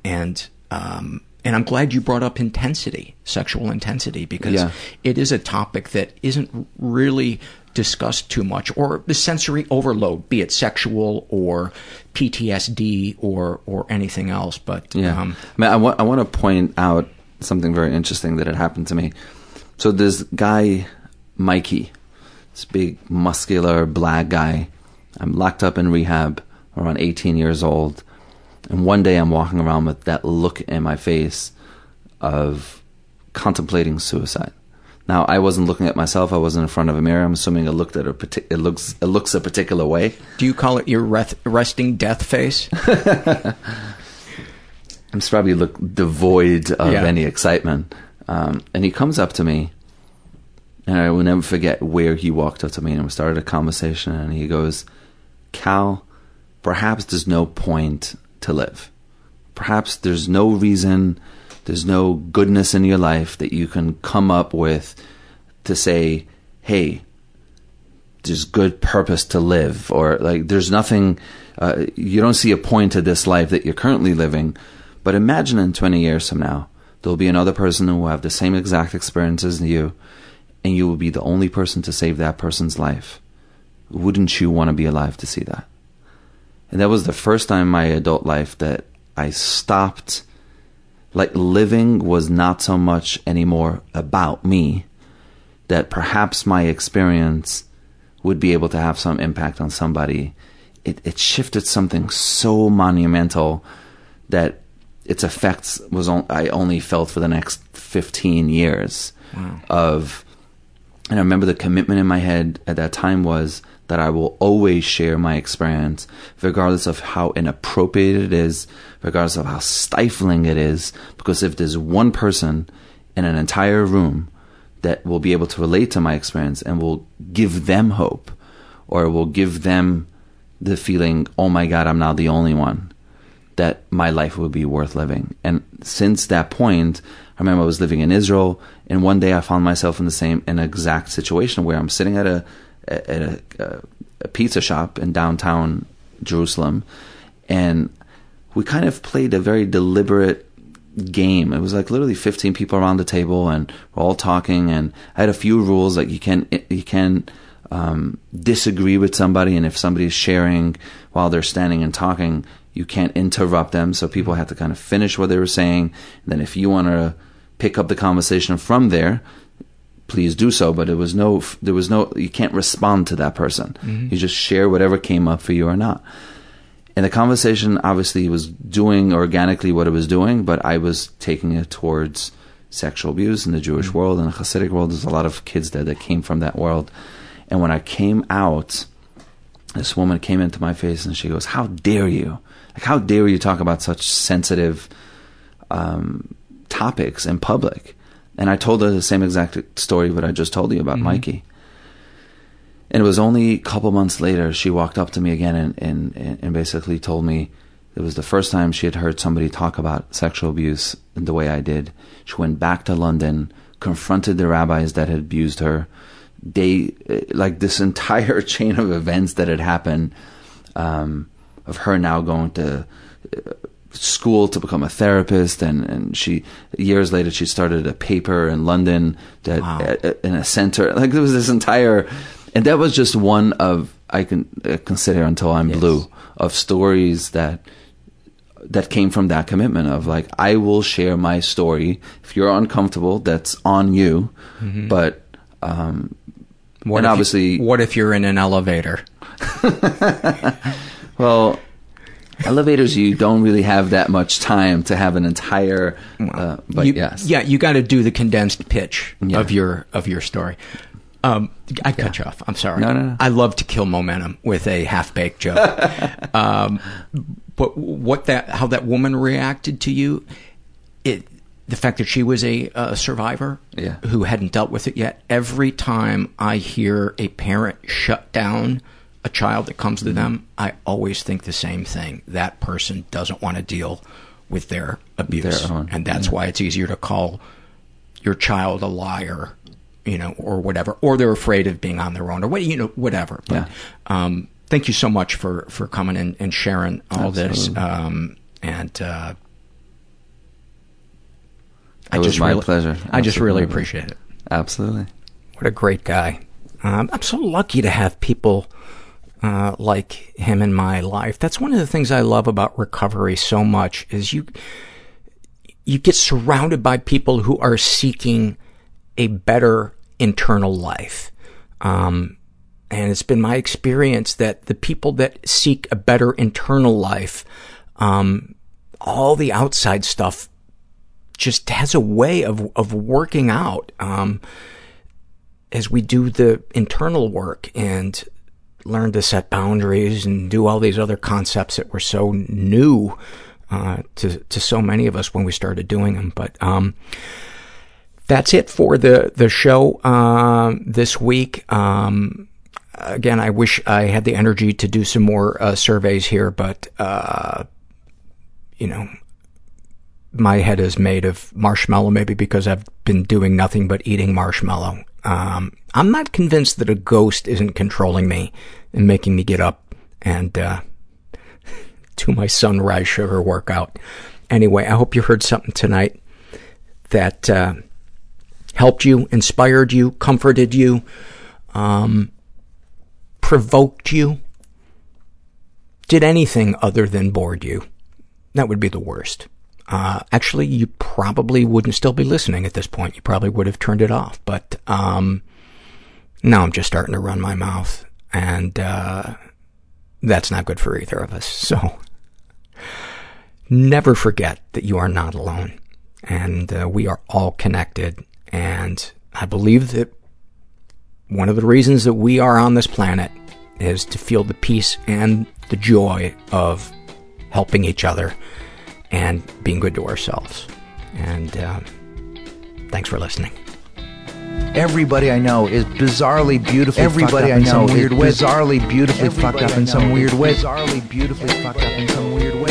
and um, and I'm glad you brought up intensity, sexual intensity, because yeah. it is a topic that isn't really discussed too much, or the sensory overload, be it sexual or PTSD or or anything else. But yeah, um, I, mean, I, wa- I want to point out something very interesting that had happened to me. So this guy, Mikey, this big muscular black guy, I'm locked up in rehab around 18 years old, and one day I'm walking around with that look in my face of contemplating suicide. Now I wasn't looking at myself. I wasn't in front of a mirror. I'm assuming it looked at a partic- it looks it looks a particular way. Do you call it your reth- resting death face? I'm probably look devoid of yeah. any excitement. Um, and he comes up to me, and I will never forget where he walked up to me and we started a conversation. And he goes, Kal, perhaps there's no point to live. Perhaps there's no reason, there's no goodness in your life that you can come up with to say, hey, there's good purpose to live, or like there's nothing, uh, you don't see a point to this life that you're currently living. But imagine in 20 years from now, there'll be another person who will have the same exact experiences as you, and you will be the only person to save that person's life. Wouldn't you want to be alive to see that? And that was the first time in my adult life that I stopped. Like living was not so much anymore about me, that perhaps my experience would be able to have some impact on somebody. It, it shifted something so monumental that its effects was on, I only felt for the next 15 years wow. of and I remember the commitment in my head at that time was that I will always share my experience regardless of how inappropriate it is regardless of how stifling it is because if there's one person in an entire room that will be able to relate to my experience and will give them hope or will give them the feeling oh my god I'm now the only one that my life would be worth living. And since that point, I remember I was living in Israel, and one day I found myself in the same, an exact situation where I'm sitting at a at a, a pizza shop in downtown Jerusalem, and we kind of played a very deliberate game. It was like literally 15 people around the table, and we're all talking. And I had a few rules like you can you can um, disagree with somebody, and if somebody's sharing while they're standing and talking, you can't interrupt them. So people have to kind of finish what they were saying. And then if you want to pick up the conversation from there, please do so. But it was no, there was no, you can't respond to that person. Mm-hmm. You just share whatever came up for you or not. And the conversation obviously was doing organically what it was doing, but I was taking it towards sexual abuse in the Jewish mm-hmm. world and the Hasidic world. There's a lot of kids there that came from that world. And when I came out, this woman came into my face and she goes, How dare you? Like, how dare you talk about such sensitive um, topics in public? And I told her the same exact story what I just told you about mm-hmm. Mikey. And it was only a couple months later she walked up to me again and, and, and basically told me it was the first time she had heard somebody talk about sexual abuse in the way I did. She went back to London, confronted the rabbis that had abused her. They, like this entire chain of events that had happened, um, of her now going to uh, school to become a therapist, and and she years later she started a paper in London that Wow. at- at- in a center. Like there was this entire, and that was just one of I can uh, consider until I'm blue of stories that that came from that commitment of like I will share my story. If you're uncomfortable, that's on you. Mhm. But um, What and if you- obviously, what if you're in an elevator? well, elevators you don't really have that much time to have an entire. Uh, but You- yes, Yeah, you got to do the condensed pitch Yeah. of your of your story. Um, I cut you off. I'm sorry. No, no, no. I love to kill momentum with a half baked joke. um, but what that how that woman reacted to you, it the fact that she was a, uh survivor Yeah. who hadn't dealt with it yet. Every time I hear a parent shut down a child that comes Mm-hmm. to them, I always think the same thing. That person doesn't want to deal with their abuse, Their own, and that's yeah. why it's easier to call your child a liar, you know, or whatever, or they're afraid of being on their own, or what, you know, whatever. But um, thank you so much for for coming and, and sharing all this. Um, and uh, It was my pleasure. I just really appreciate it. absolutely. What a great guy. Um, I'm so lucky to have people uh, like him in my life. That's one of the things I love about recovery so much is you you get surrounded by people who are seeking a better internal life. Um, and it's been my experience that the people that seek a better internal life, um, all the outside stuff just has a way of of working out um, as we do the internal work and learn to set boundaries and do all these other concepts that were so new uh, to to so many of us when we started doing them. But um, that's it for the the show um, this week. Um, again, I wish I had the energy to do some more uh, surveys here, but uh, you know, my head is made of marshmallow, maybe because I've been doing nothing but eating marshmallow. Um, I'm not convinced that a ghost isn't controlling me and making me get up and uh, do my sunrise sugar workout. Anyway, I hope you heard something tonight that uh, helped you, inspired you, comforted you, um, provoked you, did anything other than bored you. That would be the worst. Uh, actually, you probably wouldn't still be listening at this point. You probably would have turned it off. But um, now I'm just starting to run my mouth, and uh, that's not good for either of us. So never forget that you are not alone, and uh, we are all connected. And I believe that one of the reasons that we are on this planet is to feel the peace and the joy of helping each other and being good to ourselves. And uh, thanks for listening. Everybody I know is bizarrely beautifully Everybody fucked up I in know is weird way. bizarrely beautifully Everybody fucked up in some weird is way. Bizarrely beautifully fucked up in some weird way.